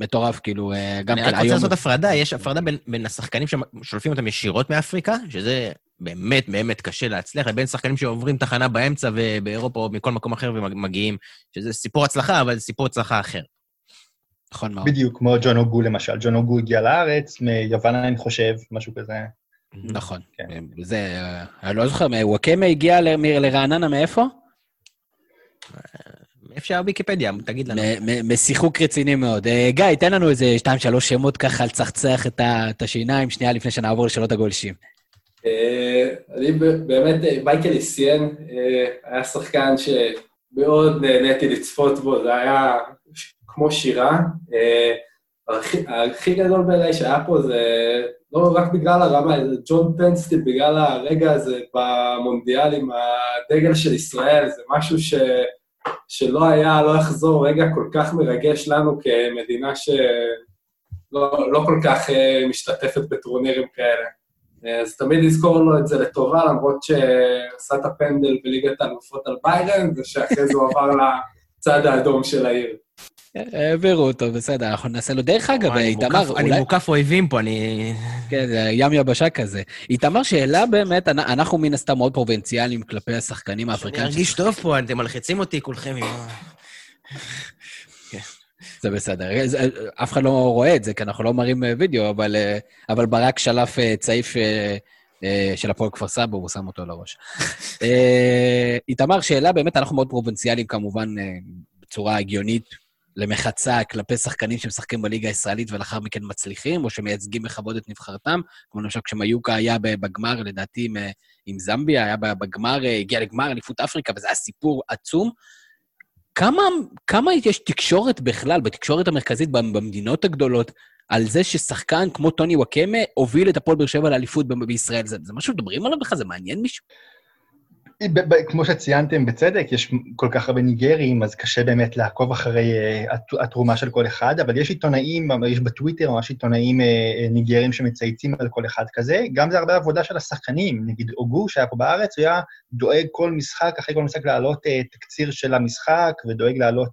מטורף, כאילו, אה, גם אני כן רק רוצה היום... לעשות הפרדה, יש הפרדה בין- בין השחקנים ששולפים אותם ישירות מאפריקה, שזה באמת באמת קשה להצליח, לבין שחקנים שעוברים תחנה באמצע ובאירופה או מכל מקום אחר ומגיעים, שזה סיפור הצלחה, אבל זה סיפור הצלחה אחר. נכון מאוד. בדיוק, כמו ג'ון אוגו למשל. ג'ון אוגו הגיע לארץ, מיוון אני חושב, משהו כזה. נכון. כן. זה, אה, אני לא זוכר, וואקמה הגיע לרעננה מאיפה? איפה שהוויקיפדיה, תגיד לנו. משיחוק רציני מאוד. אה, גיא, תן לנו איזה שתיים, שלוש שמות ככה לצחצח את השיניים, שנייה לפני שנעבור לשאלות הגולשים. אה, אני באמת, אה, מייקל איסיאן אה, היה שחקן שמאוד נהניתי לצפות בו, זה היה כמו שירה. הכי- גדול בעיניי שהיה פה זה לא רק בגלל הרמה, זה ג'ון פנסטיל, בגלל הרגע הזה במונדיאל עם הדגל של ישראל, זה משהו ש... שלא היה, לא יחזור, רגע כל כך מרגש לנו כמדינה שלא לא כל כך משתתפת בטורנירים כאלה. אז תמיד לזכור לו את זה לטובה, למרות שעשה את הפנדל בליגת האלופות על ביירן, ושאחרי זה הוא עבר לצד האדום של העיר. העבירו אותו, בסדר, אנחנו נעשה לו. דרך אגב, אני איתמר, מוקף- אני אולי... מוקף אויבים פה, אני... כן, זה ים יבשה כזה. איתמר, שאלה באמת, אנ- אנחנו מן הסתם מאוד פרובינציאליים כלפי השחקנים אני האפריקאים. ארגיש טוב פה, אתם מלחיצים אותי כולכם עם ה... זה בסדר. זה- אף אחד לא רואה את זה, כי אנחנו לא מראים אה, וידאו, אבל, אה, אבל ברק שלף אה, צעיף אה, אה, של הפועל כפר סבא, הוא שם אותו על הראש. אה, איתמר, שאלה, באמת, אנחנו מאוד פרובינציאליים כמובן אה, בצורה הגיונית למחצה כלפי שחקנים שמשחקים בליגה הישראלית ולאחר מכן מצליחים, או שמייצגים בכבוד את נבחרתם, כמו למשל כשמיוקה היה בגמר, לדעתי, עם, עם זמביה, היה בגמר, הגיע לגמר אליפות אפריקה, וזה היה סיפור עצום. כמה, כמה יש תקשורת בכלל, בתקשורת המרכזית במדינות הגדולות, על זה ששחקן כמו טוני וואקמה הוביל את הפועל באר שבע לאליפות בישראל? זה, זה משהו שמדברים עליו בכלל? זה מעניין מישהו? כמו שציינתם בצדק, יש כל כך הרבה ניגרים, אז קשה באמת לעקוב אחרי הת- התרומה של כל אחד, אבל יש עיתונאים, יש בטוויטר ממש עיתונאים uh, ניגרים שמצייצים על כל אחד כזה. גם זה הרבה עבודה של השחקנים. נגיד אוגו, שהיה פה בארץ, הוא היה דואג כל משחק, אחרי כל משחק להעלות תקציר של המשחק, ודואג להעלות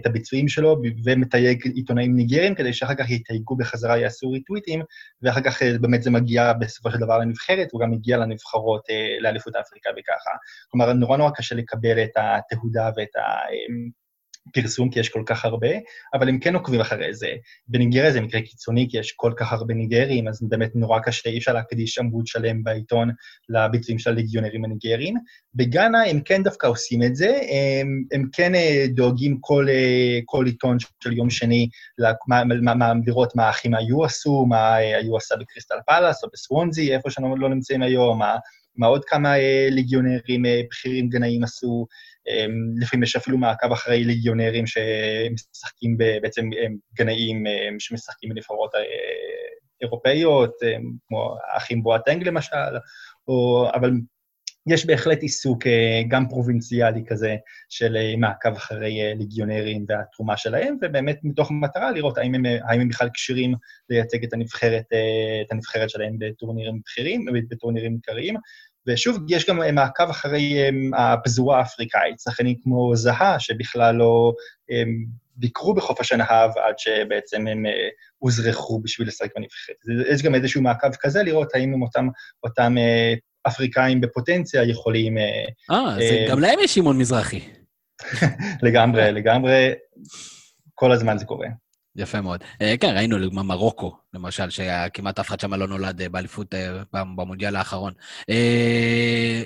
את הביצועים שלו, ומתייג עיתונאים ניגרים, כדי שאחר כך יתייגו בחזרה, יעשו ריטוויטים, ואחר כך uh, באמת זה מגיע בסופו של דבר לנבחרת, הוא גם מגיע לנבחרות, uh, לאליפות אפריקה ככה. כלומר, נורא נורא קשה לקבל את התהודה ואת הפרסום, כי יש כל כך הרבה, אבל הם כן עוקבים אחרי זה. בניגריה זה מקרה קיצוני, כי יש כל כך הרבה ניגרים, אז באמת נורא קשה, אי אפשר להקדיש עמוד שלם בעיתון לביצועים של הליגיונרים הניגרים. בגאנה הם כן דווקא עושים את זה, הם, הם כן אה, דואגים כל, אה, כל עיתון של יום שני מה, לראות מה האחים היו עשו, מה היו עשה בקריסטל פלאס או בסוונזי, איפה שאנחנו לא נמצאים היום, מה... מה עוד כמה אה, ליגיונרים אה, בכירים גנאים עשו, אה, לפעמים יש אפילו מעקב אחרי ליגיונרים שמשחקים בעצם גנאים שמשחקים בנבחרות אירופאיות, כמו האחים בואטנג למשל, או, אבל יש בהחלט עיסוק גם פרובינציאלי כזה של מעקב אחרי ליגיונרים והתרומה שלהם, ובאמת מתוך מטרה לראות האם הם, האם הם בכלל כשירים לייצג את הנבחרת, את הנבחרת שלהם בטורנירים בכירים, בטורנירים עיקריים, ושוב, יש גם אה, מעקב אחרי um, הפזורה האפריקאית, שחקנים כמו זהה, שבכלל לא um, ביקרו בחוף השנהב עד שבעצם הם uh, הוזרחו בשביל לשחק בנבחרת. יש גם איזשהו מעקב כזה, לראות האם הם אותם, אותם uh, אפריקאים בפוטנציה יכולים... אה, uh, גם להם יש שמעון מזרחי. לגמרי, לגמרי, כל הזמן זה קורה. יפה מאוד. אה, כן, ראינו לדוגמה מרוקו, למשל, שכמעט אף אחד שם לא נולד אה, באליפות אה, במונדיאל האחרון.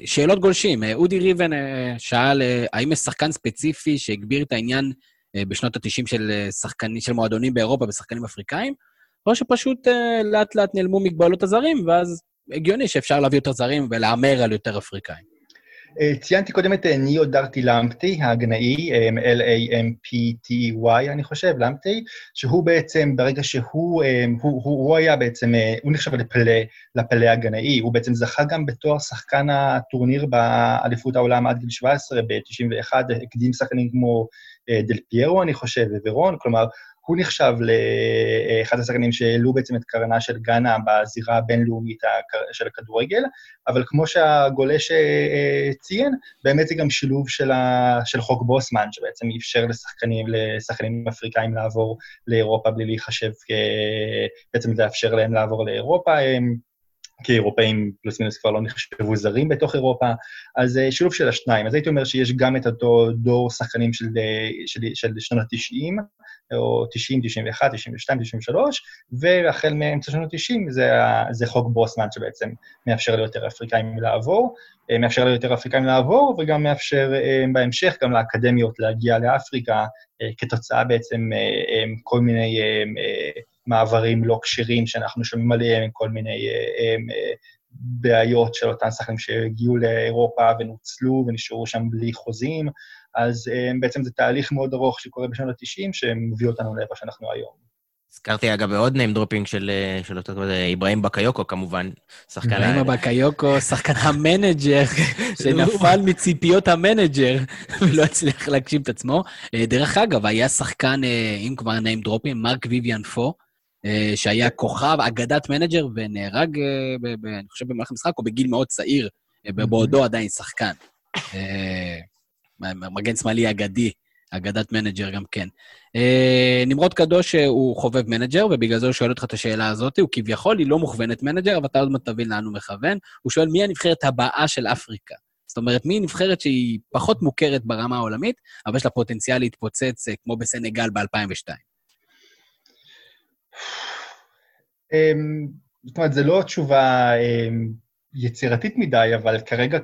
שאלות גולשים. אודי ריבן שאל, האם יש שחקן ספציפי שהגביר את העניין בשנות ה-90 של של מועדונים באירופה בשחקנים אפריקאים, או שפשוט לאט-לאט נעלמו מגבלות הזרים, ואז הגיוני שאפשר להביא יותר זרים ולהמר על יותר אפריקאים. אה, ציינתי קודם את אה, ניו דרטי למפטי, ההגנאי, אה, L-A-M-P-T-Y, אני חושב, למפטי, שהוא בעצם, ברגע שהוא, הוא, הוא, הוא היה בעצם, הוא נחשב לפלא, לפלא הגנאי, הוא בעצם זכה גם בתואר שחקן הטורניר באליפות העולם עד גיל 17, ב-91, הקדים שחקנים כמו דל פיירו, אני חושב, וורון, כלומר, הוא נחשב לאחד השחקנים שהעלו בעצם את קרנה של גאנה בזירה הבינלאומית של הכדורגל, אבל כמו שהגולש אה, ציין, באמת זה גם שילוב של, ה, של חוק בוסמן, שבעצם אפשר לשחקנים, לשחקנים אפריקאים לעבור לאירופה בלי להיחשב, בעצם לאפשר להם לעבור לאירופה. הם, כי אירופאים פלוס מינוס כבר לא נחשבו זרים בתוך אירופה, אז אה, שילוב של השניים. אז הייתי אומר שיש גם את אותו דור שחקנים של, אה, של, של שנות ה-90, או 90, 91, 92, 93, והחל מאמצע שנות ה-90 זה, זה חוק בוסמן שבעצם מאפשר ליותר אפריקאים לעבור, אה, מאפשר ליותר אפריקאים לעבור, וגם מאפשר בהמשך גם לאקדמיות להגיע לאפריקה, כתוצאה בעצם כל מיני מעברים לא כשרים שאנחנו שומעים עליהם, כל מיני אה, אה, בעיות של אותם שחקנים שהגיעו לאירופה ונוצלו ונשארו שם בלי חוזים, אז אה, בעצם זה תהליך מאוד ארוך שקורה בשנות ה-90, שמביא אותנו לאיפה שאנחנו היום. הזכרתי אגב בעוד name dropping של, של אותו אברהים בקאיוקו כמובן, שחקן... אברהים בקאיוקו, שחקן המנג'ר, שנפל מציפיות המנג'ר ולא הצליח להגשים את עצמו. דרך אגב, היה שחקן, אם כבר name dropping, מרק ויויאן פואה, שהיה כוכב, אגדת מנג'ר, ונהרג, אה, ב, ב, אני חושב, במהלך המשחק, או בגיל מאוד צעיר, אה, בעודו עדיין שחקן. מגן שמאלי אגדי, אגדת מנג'ר גם כן. נמרוד קדוש הוא חובב מנג'ר, ובגלל זה הוא שואל אותך את השאלה הזאת. הוא כביכול, היא לא מוכוונת מנג'ר, אבל אתה עוד מעט תבין לאן הוא מכוון. הוא שואל, מי הנבחרת הבאה של אפריקה? זאת אומרת, מי נבחרת שהיא פחות מוכרת ברמה העולמית, אבל יש לה פוטנציאל להתפוצץ כמו סנגל ב-2002? אמ, זאת אומרת, זו לא תשובה אה, יצירתית מדי, אבל כרגע,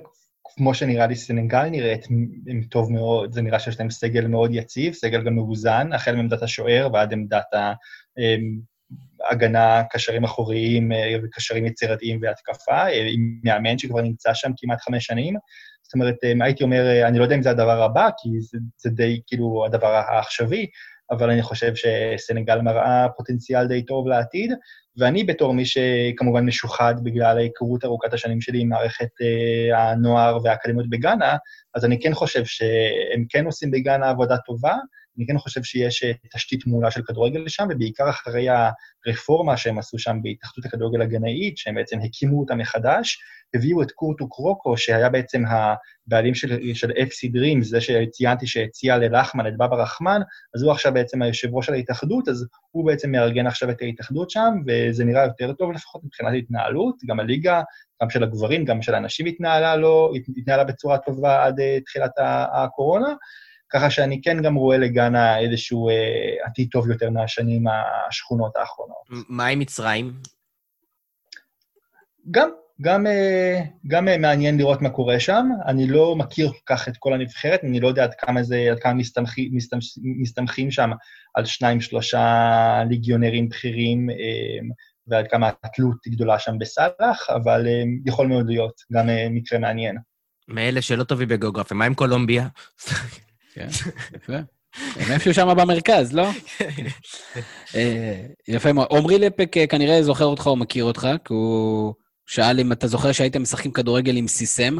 כמו שנראה לי סנגל נראית, הם טוב מאוד, זה נראה שיש להם סגל מאוד יציב, סגל גם מאוזן, החל מעמדת השוער ועד עמדת ה... אה, הגנה, קשרים אחוריים אה, וקשרים יצירתיים והתקפה, אה, עם מאמן שכבר נמצא שם כמעט חמש שנים. זאת אומרת, אה, הייתי אומר, אני לא יודע אם זה הדבר הבא, כי זה, זה די כאילו הדבר העכשווי, אבל אני חושב שסנגל מראה פוטנציאל די טוב לעתיד, ואני בתור מי שכמובן משוחד בגלל ההיכרות ארוכת השנים שלי עם מערכת אה, הנוער והאקדמיות בגאנה, אז אני כן חושב שהם כן עושים בגאנה עבודה טובה, אני כן חושב שיש אה, תשתית מעולה של כדורגל שם, ובעיקר אחרי הרפורמה שהם עשו שם בהתאחדות הכדורגל הגנאית, שהם בעצם הקימו אותה מחדש, הביאו את קורטו קרוקו, שהיה בעצם הבעלים של, של FC Dreams, זה שציינתי שהציע ללחמן את בבא רחמן, אז הוא עכשיו בעצם היושב ראש של ההתאחדות, אז הוא בעצם מארגן עכשיו את ההתאחדות שם, וזה נראה יותר טוב לפחות מבחינת התנהלות, גם הליגה, גם של הגברים, גם של הנשים התנהלה, לא, התנהלה בצורה טובה עד uh, תחילת הקורונה. ככה שאני כן גם רואה לגאנה איזשהו אה, עתיד טוב יותר מהשנים השכונות האחרונות. מה עם מצרים? גם, גם, אה, גם אה, מעניין לראות מה קורה שם. אני לא מכיר כל כך את כל הנבחרת, אני לא יודע עד כמה זה, עד כמה מסתמכים, מסתמכים שם על שניים, שלושה ליגיונרים בכירים, אה, ועד כמה התלות היא גדולה שם בסאלח, אבל יכול מאוד להיות גם מקרה מעניין. מאלה שלא טובים בגיאוגרפיה, מה עם קולומביה? כן, יפה. הם איפשהו שם במרכז, לא? אה, יפה מאוד. עמרי לפק אה, כנראה זוכר אותך או מכיר אותך, כי הוא שאל אם אתה זוכר שהייתם משחקים כדורגל עם סיסם,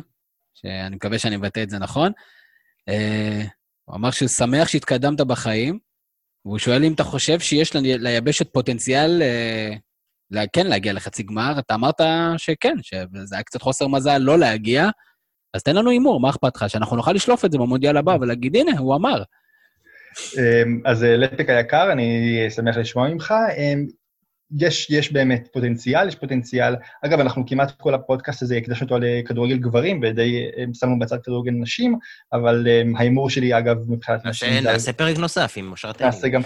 שאני מקווה שאני מבטא את זה נכון. אה, הוא אמר שהוא שמח שהתקדמת בחיים, והוא שואל אם אתה חושב שיש ליבשת פוטנציאל, כן, להגיע לחצי גמר. אתה אמרת שכן, שזה היה קצת חוסר מזל לא להגיע, אז תן לנו הימור, מה אכפת לך? שאנחנו נוכל לשלוף את זה במונדיאל הבא ולהגיד, הנה, הוא אמר. אמ, אז אה, לטק היקר, אני שמח לשמוע ממך. אמ, יש, יש באמת פוטנציאל, יש פוטנציאל. אגב, אנחנו כמעט כל הפודקאסט הזה הקדשנו אותו לכדורגל גברים, ודי שמנו בצד כדורגל נשים, אבל ההימור שלי, אגב, מבחינת נשים... נעשה פרק נוסף עם אושרת נעשה גם...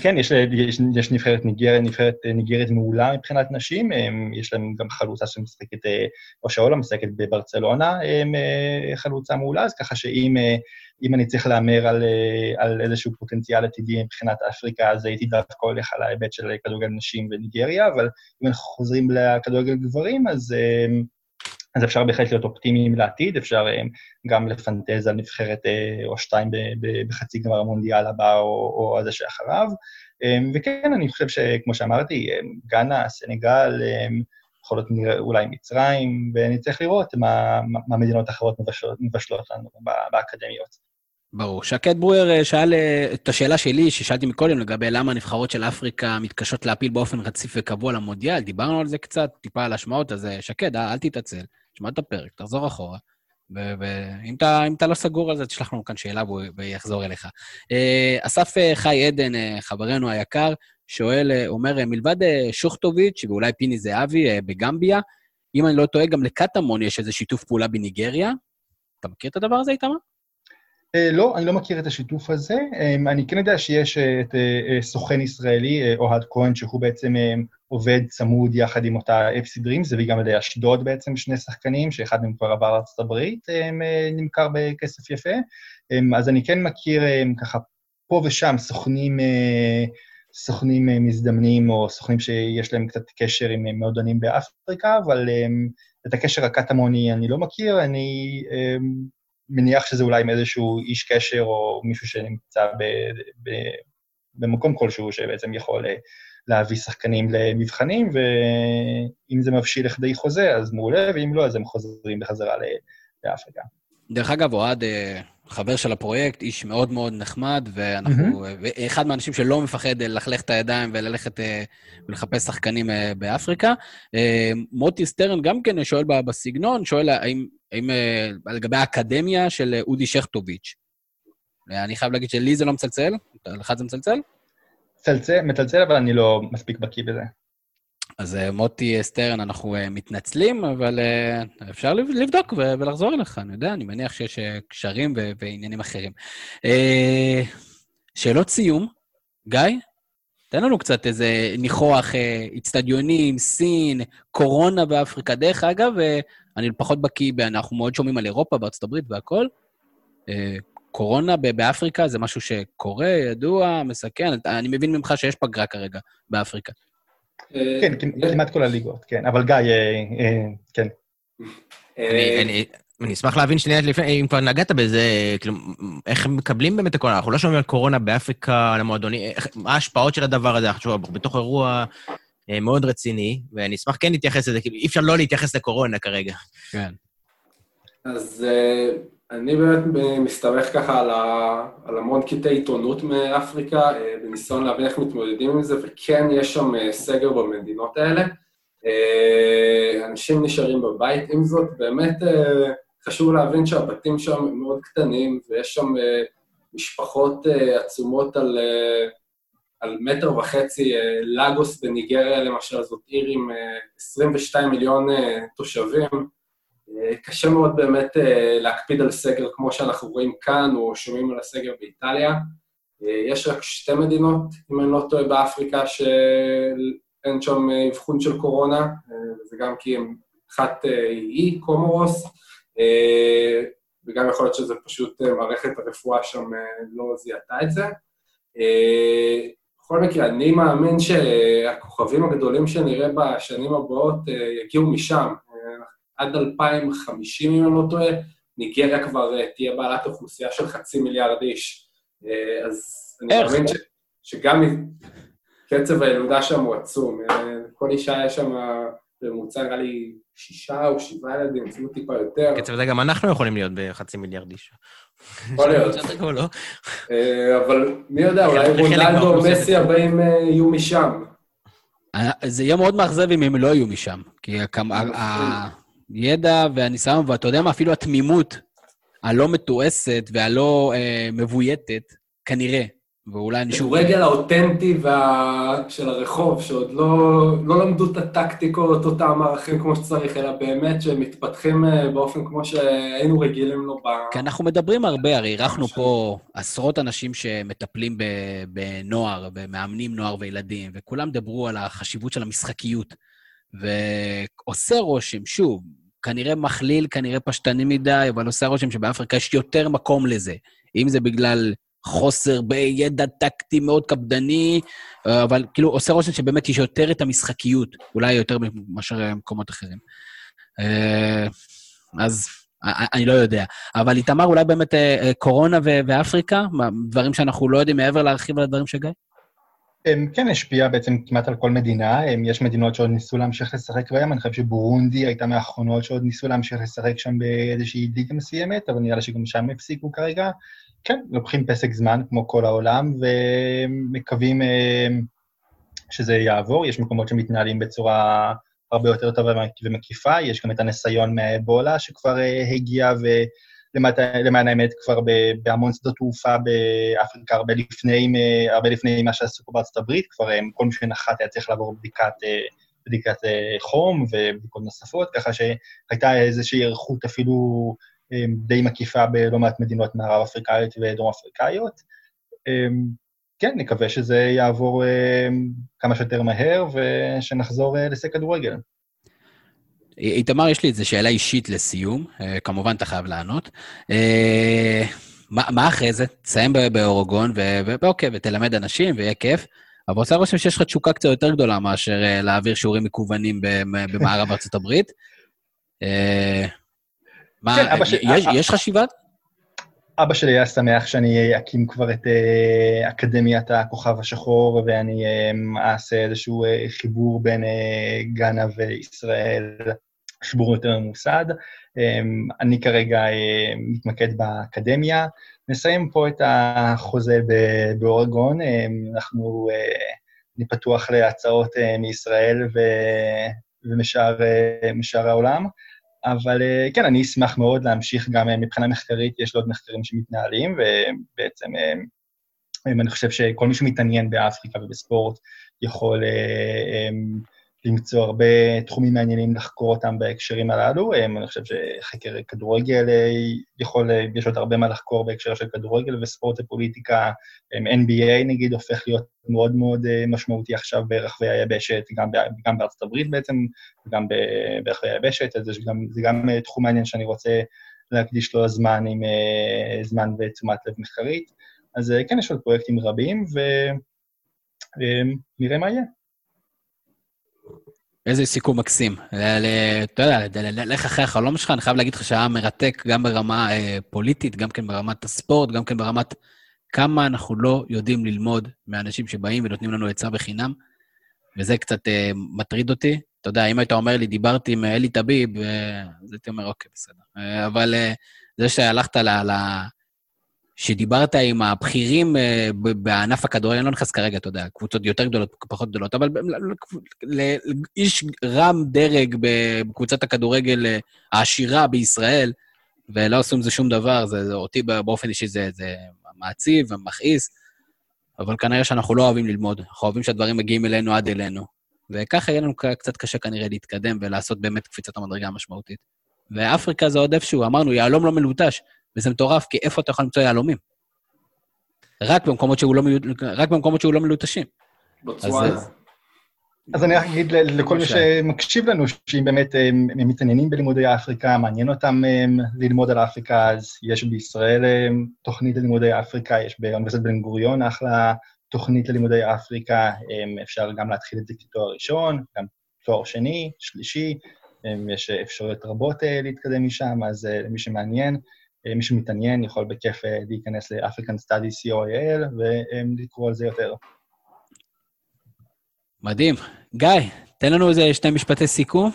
כן, יש, יש, יש נבחרת ניגרית, נבחרת ניגרית מעולה מבחינת נשים, יש להם גם חלוצה שמשחקת, אה, או שאולה משחקת בברצלונה, אה, חלוצה מעולה, אז ככה שאם אם אני צריך להמר על, על איזשהו פוטנציאל עתידי מבחינת אפריקה, אז הייתי דווקא הולך על ההיבט של כדורגל נשים וניגריה, אבל אם אנחנו חוזרים לכדורגל גברים, אז... אז אפשר בהחלט להיות אופטימיים לעתיד, אפשר גם לפנטז על נבחרת או שתיים בחצי גמר המונדיאל הבא או, או הזה שאחריו. וכן, אני חושב שכמו שאמרתי, גאנה, סנגל, יכול להיות אולי מצרים, ונצטרך לראות מה, מה מדינות אחרות מבשלות, מבשלות לנו באקדמיות. ברור. שקד ברואר שאל את השאלה שלי, ששאלתי מקודם, לגבי למה הנבחרות של אפריקה מתקשות להפיל באופן רציף וקבוע למונדיאל, דיברנו על זה קצת, טיפה על השמעות, אז שקד, אל תתעצל. תשמע את הפרק, תחזור אחורה, ואם אתה, אתה לא סגור על זה, תשלח לנו כאן שאלה והוא יחזור אליך. אה, אסף אה, חי עדן, אה, חברנו היקר, שואל, אומר, מלבד שוכטוביץ' ואולי פיני זהבי בגמביה, אם אני לא טועה, גם לקטמון יש איזה שיתוף פעולה בניגריה. אתה מכיר את הדבר הזה, איתמר? לא, אני לא מכיר את השיתוף הזה. אני כן יודע שיש את סוכן ישראלי, אוהד כהן, שהוא בעצם עובד צמוד יחד עם אותה אפסי דרימס, הביא גם על אשדוד בעצם שני שחקנים, שאחד מהם כבר עבר לארצות הברית, אה, נמכר בכסף יפה. אה, אז אני כן מכיר אה, ככה פה ושם סוכנים, סוכנים מזדמנים, או סוכנים שיש להם קצת קשר עם מועדונים באפריקה, אבל את הקשר הקטמוני אני לא מכיר, אני מניח שזה אולי עם איזשהו איש קשר או מישהו שנמצא ב, ב, במקום כלשהו שבעצם יכול להביא שחקנים למבחנים, ואם זה מבשיל לכדי חוזה, אז מעולה, ואם לא, אז הם חוזרים בחזרה לאפריקה. דרך אגב, אוהד אה, חבר של הפרויקט, איש מאוד מאוד נחמד, ואנחנו... Mm-hmm. אחד מהאנשים שלא מפחד ללכלך את הידיים וללכת אה, ולחפש שחקנים אה, באפריקה. מוטי סטרן גם כן שואל בסגנון, שואל האם, האם לגבי האקדמיה של אודי שכטוביץ'. אני חייב להגיד שלי זה לא מצלצל, לך זה מצלצל? מצלצל, מצלצל, אבל אני לא מספיק בקיא בזה. אז אה, מוטי סטרן, אנחנו אה, מתנצלים, אבל אה, אפשר לבדוק ולחזור אליך, אני יודע, אני מניח שיש קשרים ועניינים אחרים. שאלות סיום, גיא? תן לנו קצת איזה ניחוח, איצטדיונים, סין, קורונה באפריקה. דרך אגב, אני פחות בקיא, אנחנו מאוד שומעים על אירופה, בארצות הברית והכול. קורונה באפריקה זה משהו שקורה, ידוע, מסכן. אני מבין ממך שיש פגרה כרגע באפריקה. אה, כן, כמ- כמעט כל הליגות, כן. אבל גיא, אה, אה, כן. אה, אני- אשמח להבין שנייה לפני, אם כבר נגעת בזה, כאילו, איך הם מקבלים באמת את הקורונה? אנחנו לא שומעים על קורונה באפריקה, על המועדונים, מה ההשפעות של הדבר הזה? עכשיו, אנחנו בתוך אירוע אה, מאוד רציני, ואני אשמח כן להתייחס לזה, כאילו, אי אפשר לא להתייחס לקורונה כרגע. כן. אז אה, אני באמת מסתמך ככה על, ה, על המון קטעי עיתונות מאפריקה, אה, בניסיון להבין איך מתמודדים עם זה, וכן, יש שם אה, סגר במדינות האלה. אה, אנשים נשארים בבית, עם זאת, באמת חשוב להבין שהבתים שם מאוד קטנים, ויש שם משפחות עצומות על, על מטר וחצי, לגוס בניגריה למשל, זאת עיר עם אה, 22 מיליון תושבים. אה, קשה מאוד באמת אה, להקפיד על סגר כמו שאנחנו רואים כאן, או שומעים על הסגר באיטליה. אה, יש רק שתי מדינות, אם אני לא טועה, באפריקה, שאין שם אבחון של קורונה, וזה גם כי הם, אחת אי, קומורוס, וגם יכול להיות שזה פשוט מערכת הרפואה שם לא זיהתה את זה. בכל מקרה, אני מאמין שהכוכבים הגדולים שנראה בשנים הבאות יגיעו משם. עד 2050, אם אני לא טועה, ניגריה כבר אה, תהיה בעלת אוכלוסייה של חצי מיליארד איש. אה, אז אני? מאמין ש, שגם קצב הילודה שם הוא עצום. אה, כל אישה יש שם בממוצע, נראה לי, שישה או שבעה ילדים, אפילו טיפה יותר. קצב זה גם אנחנו יכולים להיות בחצי מיליארד איש. יכול להיות. לא? אבל מי יודע, אולי רונלדו או. מסי הבאים יהיו משם. זה יהיה מאוד מאכזב אם הם לא יהיו משם. כי הידע והניסיון, ואתה יודע מה, אפילו התמימות הלא מתועסת והלא אה, מבויתת, כנראה, ואולי אני שוב... כדורגל האותנטי וה... של הרחוב, שעוד לא, לא למדו את הטקטיקות, אותם מערכים כמו שצריך, אלא באמת שהם מתפתחים אה, באופן כמו שהיינו רגילים לו ב... כי אנחנו מדברים הרבה, הרי אירחנו פה עשרות אנשים שמטפלים בנוער, ומאמנים נוער וילדים, וכולם דיברו על החשיבות של המשחקיות. ועושה רושם, שוב, כנראה מכליל, כנראה פשטני מדי, אבל עושה רושם שבאפריקה יש יותר מקום לזה. אם זה בגלל חוסר בידע טקטי מאוד קפדני, אה, אבל כאילו עושה רושם שבאמת יש יותר את המשחקיות, אולי יותר מאשר במקומות אחרים. אה, אז אה, אני לא יודע. אבל איתמר, אולי באמת קורונה ואפריקה? דברים שאנחנו לא יודעים מעבר להרחיב על הדברים של גיא? כן השפיע בעצם כמעט על כל מדינה, יש מדינות שעוד ניסו להמשיך לשחק בהם, אני חושב שבורונדי הייתה מהאחרונות שעוד ניסו להמשיך לשחק שם באיזושהי ליגה מסוימת, אבל נראה לי שגם שם הפסיקו כרגע. כן, לוקחים פסק זמן כמו כל העולם, ומקווים אה, שזה יעבור, יש מקומות שמתנהלים בצורה הרבה יותר טובה ומקיפה, יש גם את הניסיון מהאבולה שכבר אה, הגיע, ו... למען האמת, כבר בהמון שדות תעופה באפריקה, הרבה לפני, הרבה לפני מה שעשו פה בארצות הברית, כבר הם, כל מי שנחת היה צריך לעבור בדיקת, אה, בדיקת אה, חום ובדיקות נוספות, ככה שהייתה איזושהי היערכות אפילו אה, די מקיפה בלא מעט מדינות מערב אפריקאיות ודרום אפריקאיות. אה, כן, נקווה שזה יעבור אה, כמה שיותר מהר ושנחזור אה, לשחק כדורגל. איתמר, יש לי איזו שאלה אישית לסיום, אה, כמובן אתה חייב לענות. אה, מה מה אחרי זה? תסיים באורגון, ואוקיי, ותלמד אנשים, ויהיה כיף. אבל עושה רושם שיש לך תשוקה קצת יותר גדולה מאשר אה, להעביר שיעורים מקוונים במ- במערב ארצות הברית. מה, כן, יש חשיבה? אבא שלי היה שמח שאני אקים כבר את אה, אקדמיית הכוכב השחור, ואני אה, אעשה איזשהו אה, חיבור בין גאנה וישראל, חיבור יותר ממוסד. אני כרגע מתמקד באקדמיה. נסיים פה את החוזה באורגון. אנחנו, אני פתוח להצעות מישראל ומשאר משאר העולם. אבל אה, כן, אני אשמח מאוד להמשיך גם אה, מבחינה מחקרית, יש לי עוד מחקרים שמתנהלים, ובעצם אה, אני חושב שכל מי שמתעניין באפריקה ובספורט יכול למצוא הרבה תחומים מעניינים לחקור אותם בהקשרים הללו. אה, אני חושב שחקר כדורגל אה, יכול, אה, יש עוד הרבה מה לחקור בהקשר של כדורגל וספורט ופוליטיקה. NBA נגיד הופך להיות מאוד מאוד משמעותי עכשיו ברחבי היבשת, גם, גם בארצות הברית בעצם, וגם ברחבי היבשת, אז גם, זה גם תחום מעניין שאני רוצה להקדיש לו זמן עם זמן ותשומת לב מחקרית. אז כן, יש עוד פרויקטים רבים, ונראה מה יהיה. איזה סיכום מקסים. אתה יודע, לך אחרי החלום שלך, אני חייב להגיד לך שהיה מרתק גם ברמה אה, פוליטית, גם כן ברמת הספורט, גם כן ברמת כמה אנחנו לא יודעים ללמוד מאנשים שבאים ונותנים לנו עצה בחינם, וזה קצת אה, מטריד אותי. אתה יודע, אם היית אומר לי, דיברתי עם אלי טביב, אה, אז הייתי אומר, אוקיי, בסדר. אבל זה שהלכת ל... שדיברת עם הבכירים אה, בענף הכדורגל, אני לא נכנס כרגע, אתה יודע, קבוצות יותר גדולות, פחות גדולות, אבל לאיש רם דרג בקבוצת הכדורגל אה, העשירה בישראל, ולא עשו עם זה שום דבר, זה, זה אותי באופן אישי זה, זה מעציב ומכעיס, אבל כנראה שאנחנו לא אוהבים ללמוד, אנחנו אוהבים שהדברים מגיעים אלינו עד אלינו. וככה יהיה לנו קצת קשה כנראה להתקדם ולעשות באמת קפיצת המדרגה המשמעותית. ואפריקה זה עוד איפשהו, אמרנו, יהלום לא מלוטש. וזה מטורף, כי איפה אתה יכול למצוא יהלומים? רק במקומות שהוא לא, רק במקומות שהוא לא מלוטשים. בצואנה. אז אני רק אגיד לכל מי שמקשיב לנו, שאם באמת הם מתעניינים בלימודי אפריקה, מעניין אותם ללמוד על אפריקה, אז יש בישראל תוכנית ללימודי אפריקה, יש באוניברסיטת בן גוריון אחלה תוכנית ללימודי אפריקה, אפשר גם להתחיל את זה כתואר ראשון, גם תואר שני, שלישי, יש אפשרויות רבות אה, להתקדם משם, אז אה, למי שמעניין, אה, מי שמתעניין יכול בכיף אה, להיכנס ל-African Studies co.il ולקרוא על זה יותר. מדהים. גיא, תן לנו איזה שני משפטי סיכום.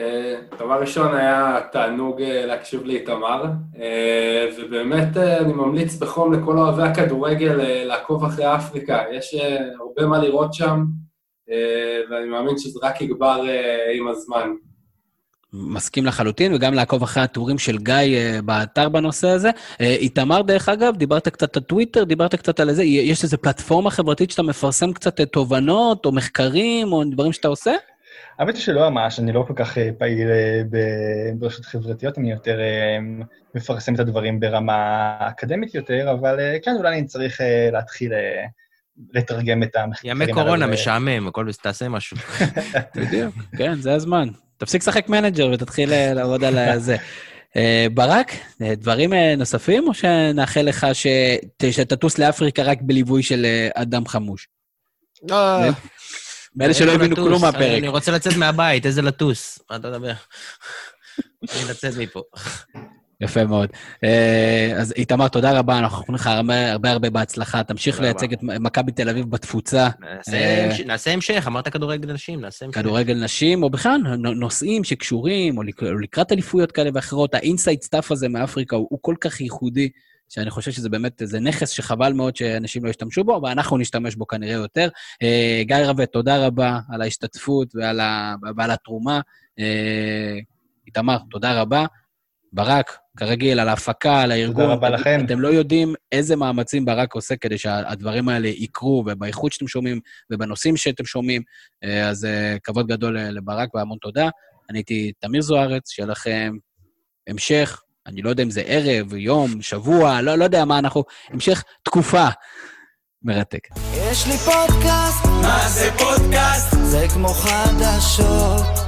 אה, דבר ראשון היה תענוג להקשיב לאיתמר, ובאמת אני ממליץ בחום לכל אוהבי הכדורגל לעקוב אחרי אפריקה. יש הרבה מה לראות שם, ואני מאמין שזה רק יגבר עם הזמן. מסכים לחלוטין, וגם לעקוב אחרי הטורים של גיא uh, באתר בנושא הזה. Uh, איתמר, דרך אגב, דיברת קצת על טוויטר, דיברת קצת על איזה, יש איזו פלטפורמה חברתית שאתה מפרסם קצת uh, תובנות, או מחקרים, או דברים שאתה עושה? האמת היא שלא ממש, אני לא כל כך פעיל ברשת חברתיות, אני יותר מפרסם את הדברים ברמה אקדמית יותר, אבל כן, אולי אני צריך להתחיל לתרגם את המחקרים. ימי קורונה, משעמם, הכל, תעשה משהו. בדיוק, כן, זה הזמן. תפסיק לשחק מנג'ר ותתחיל אה, לעבוד על זה. אה, ברק, אה, דברים נוספים, או שנאחל לך שתטוס לאפריקה רק בליווי של אדם חמוש? מאלה שלא הבינו כלום מהפרק. אני רוצה לצאת מהבית, איזה לטוס? מה אתה מדבר? אני לצאת מפה. יפה מאוד. אה, אז איתמר, תודה רבה, אנחנו מאחלים לך הרבה הרבה הרבה בהצלחה. תמשיך לייצג את מכבי תל אביב בתפוצה. נעשה המשך, אמרת כדורגל נשים, נעשה המשך. כדורגל נשים, או בכלל נושאים שקשורים, או לקראת אליפויות כאלה ואחרות. ה inside stuff הזה מאפריקה הוא כל כך ייחודי, שאני חושב שזה באמת, זה נכס שחבל מאוד שאנשים לא ישתמשו בו, ואנחנו נשתמש בו כנראה יותר. אה, גיא רווה, תודה רבה על ההשתתפות ועל התרומה. אה, איתמר, תודה רבה. ברק, כרגיל, על ההפקה, על הארגון. תודה רבה לכם. אתם לא יודעים איזה מאמצים ברק עושה כדי שהדברים האלה יקרו, ובאיכות שאתם שומעים, ובנושאים שאתם שומעים. אה, אז אה, כבוד גדול לברק והמון תודה. אני הייתי תמיר זוארץ, שיהיה לכם המשך, אני לא יודע אם זה ערב, יום, שבוע, לא, לא יודע מה אנחנו, המשך תקופה. מרתק. יש לי פודקאסט. מה זה פודקאסט? זה כמו חדשות.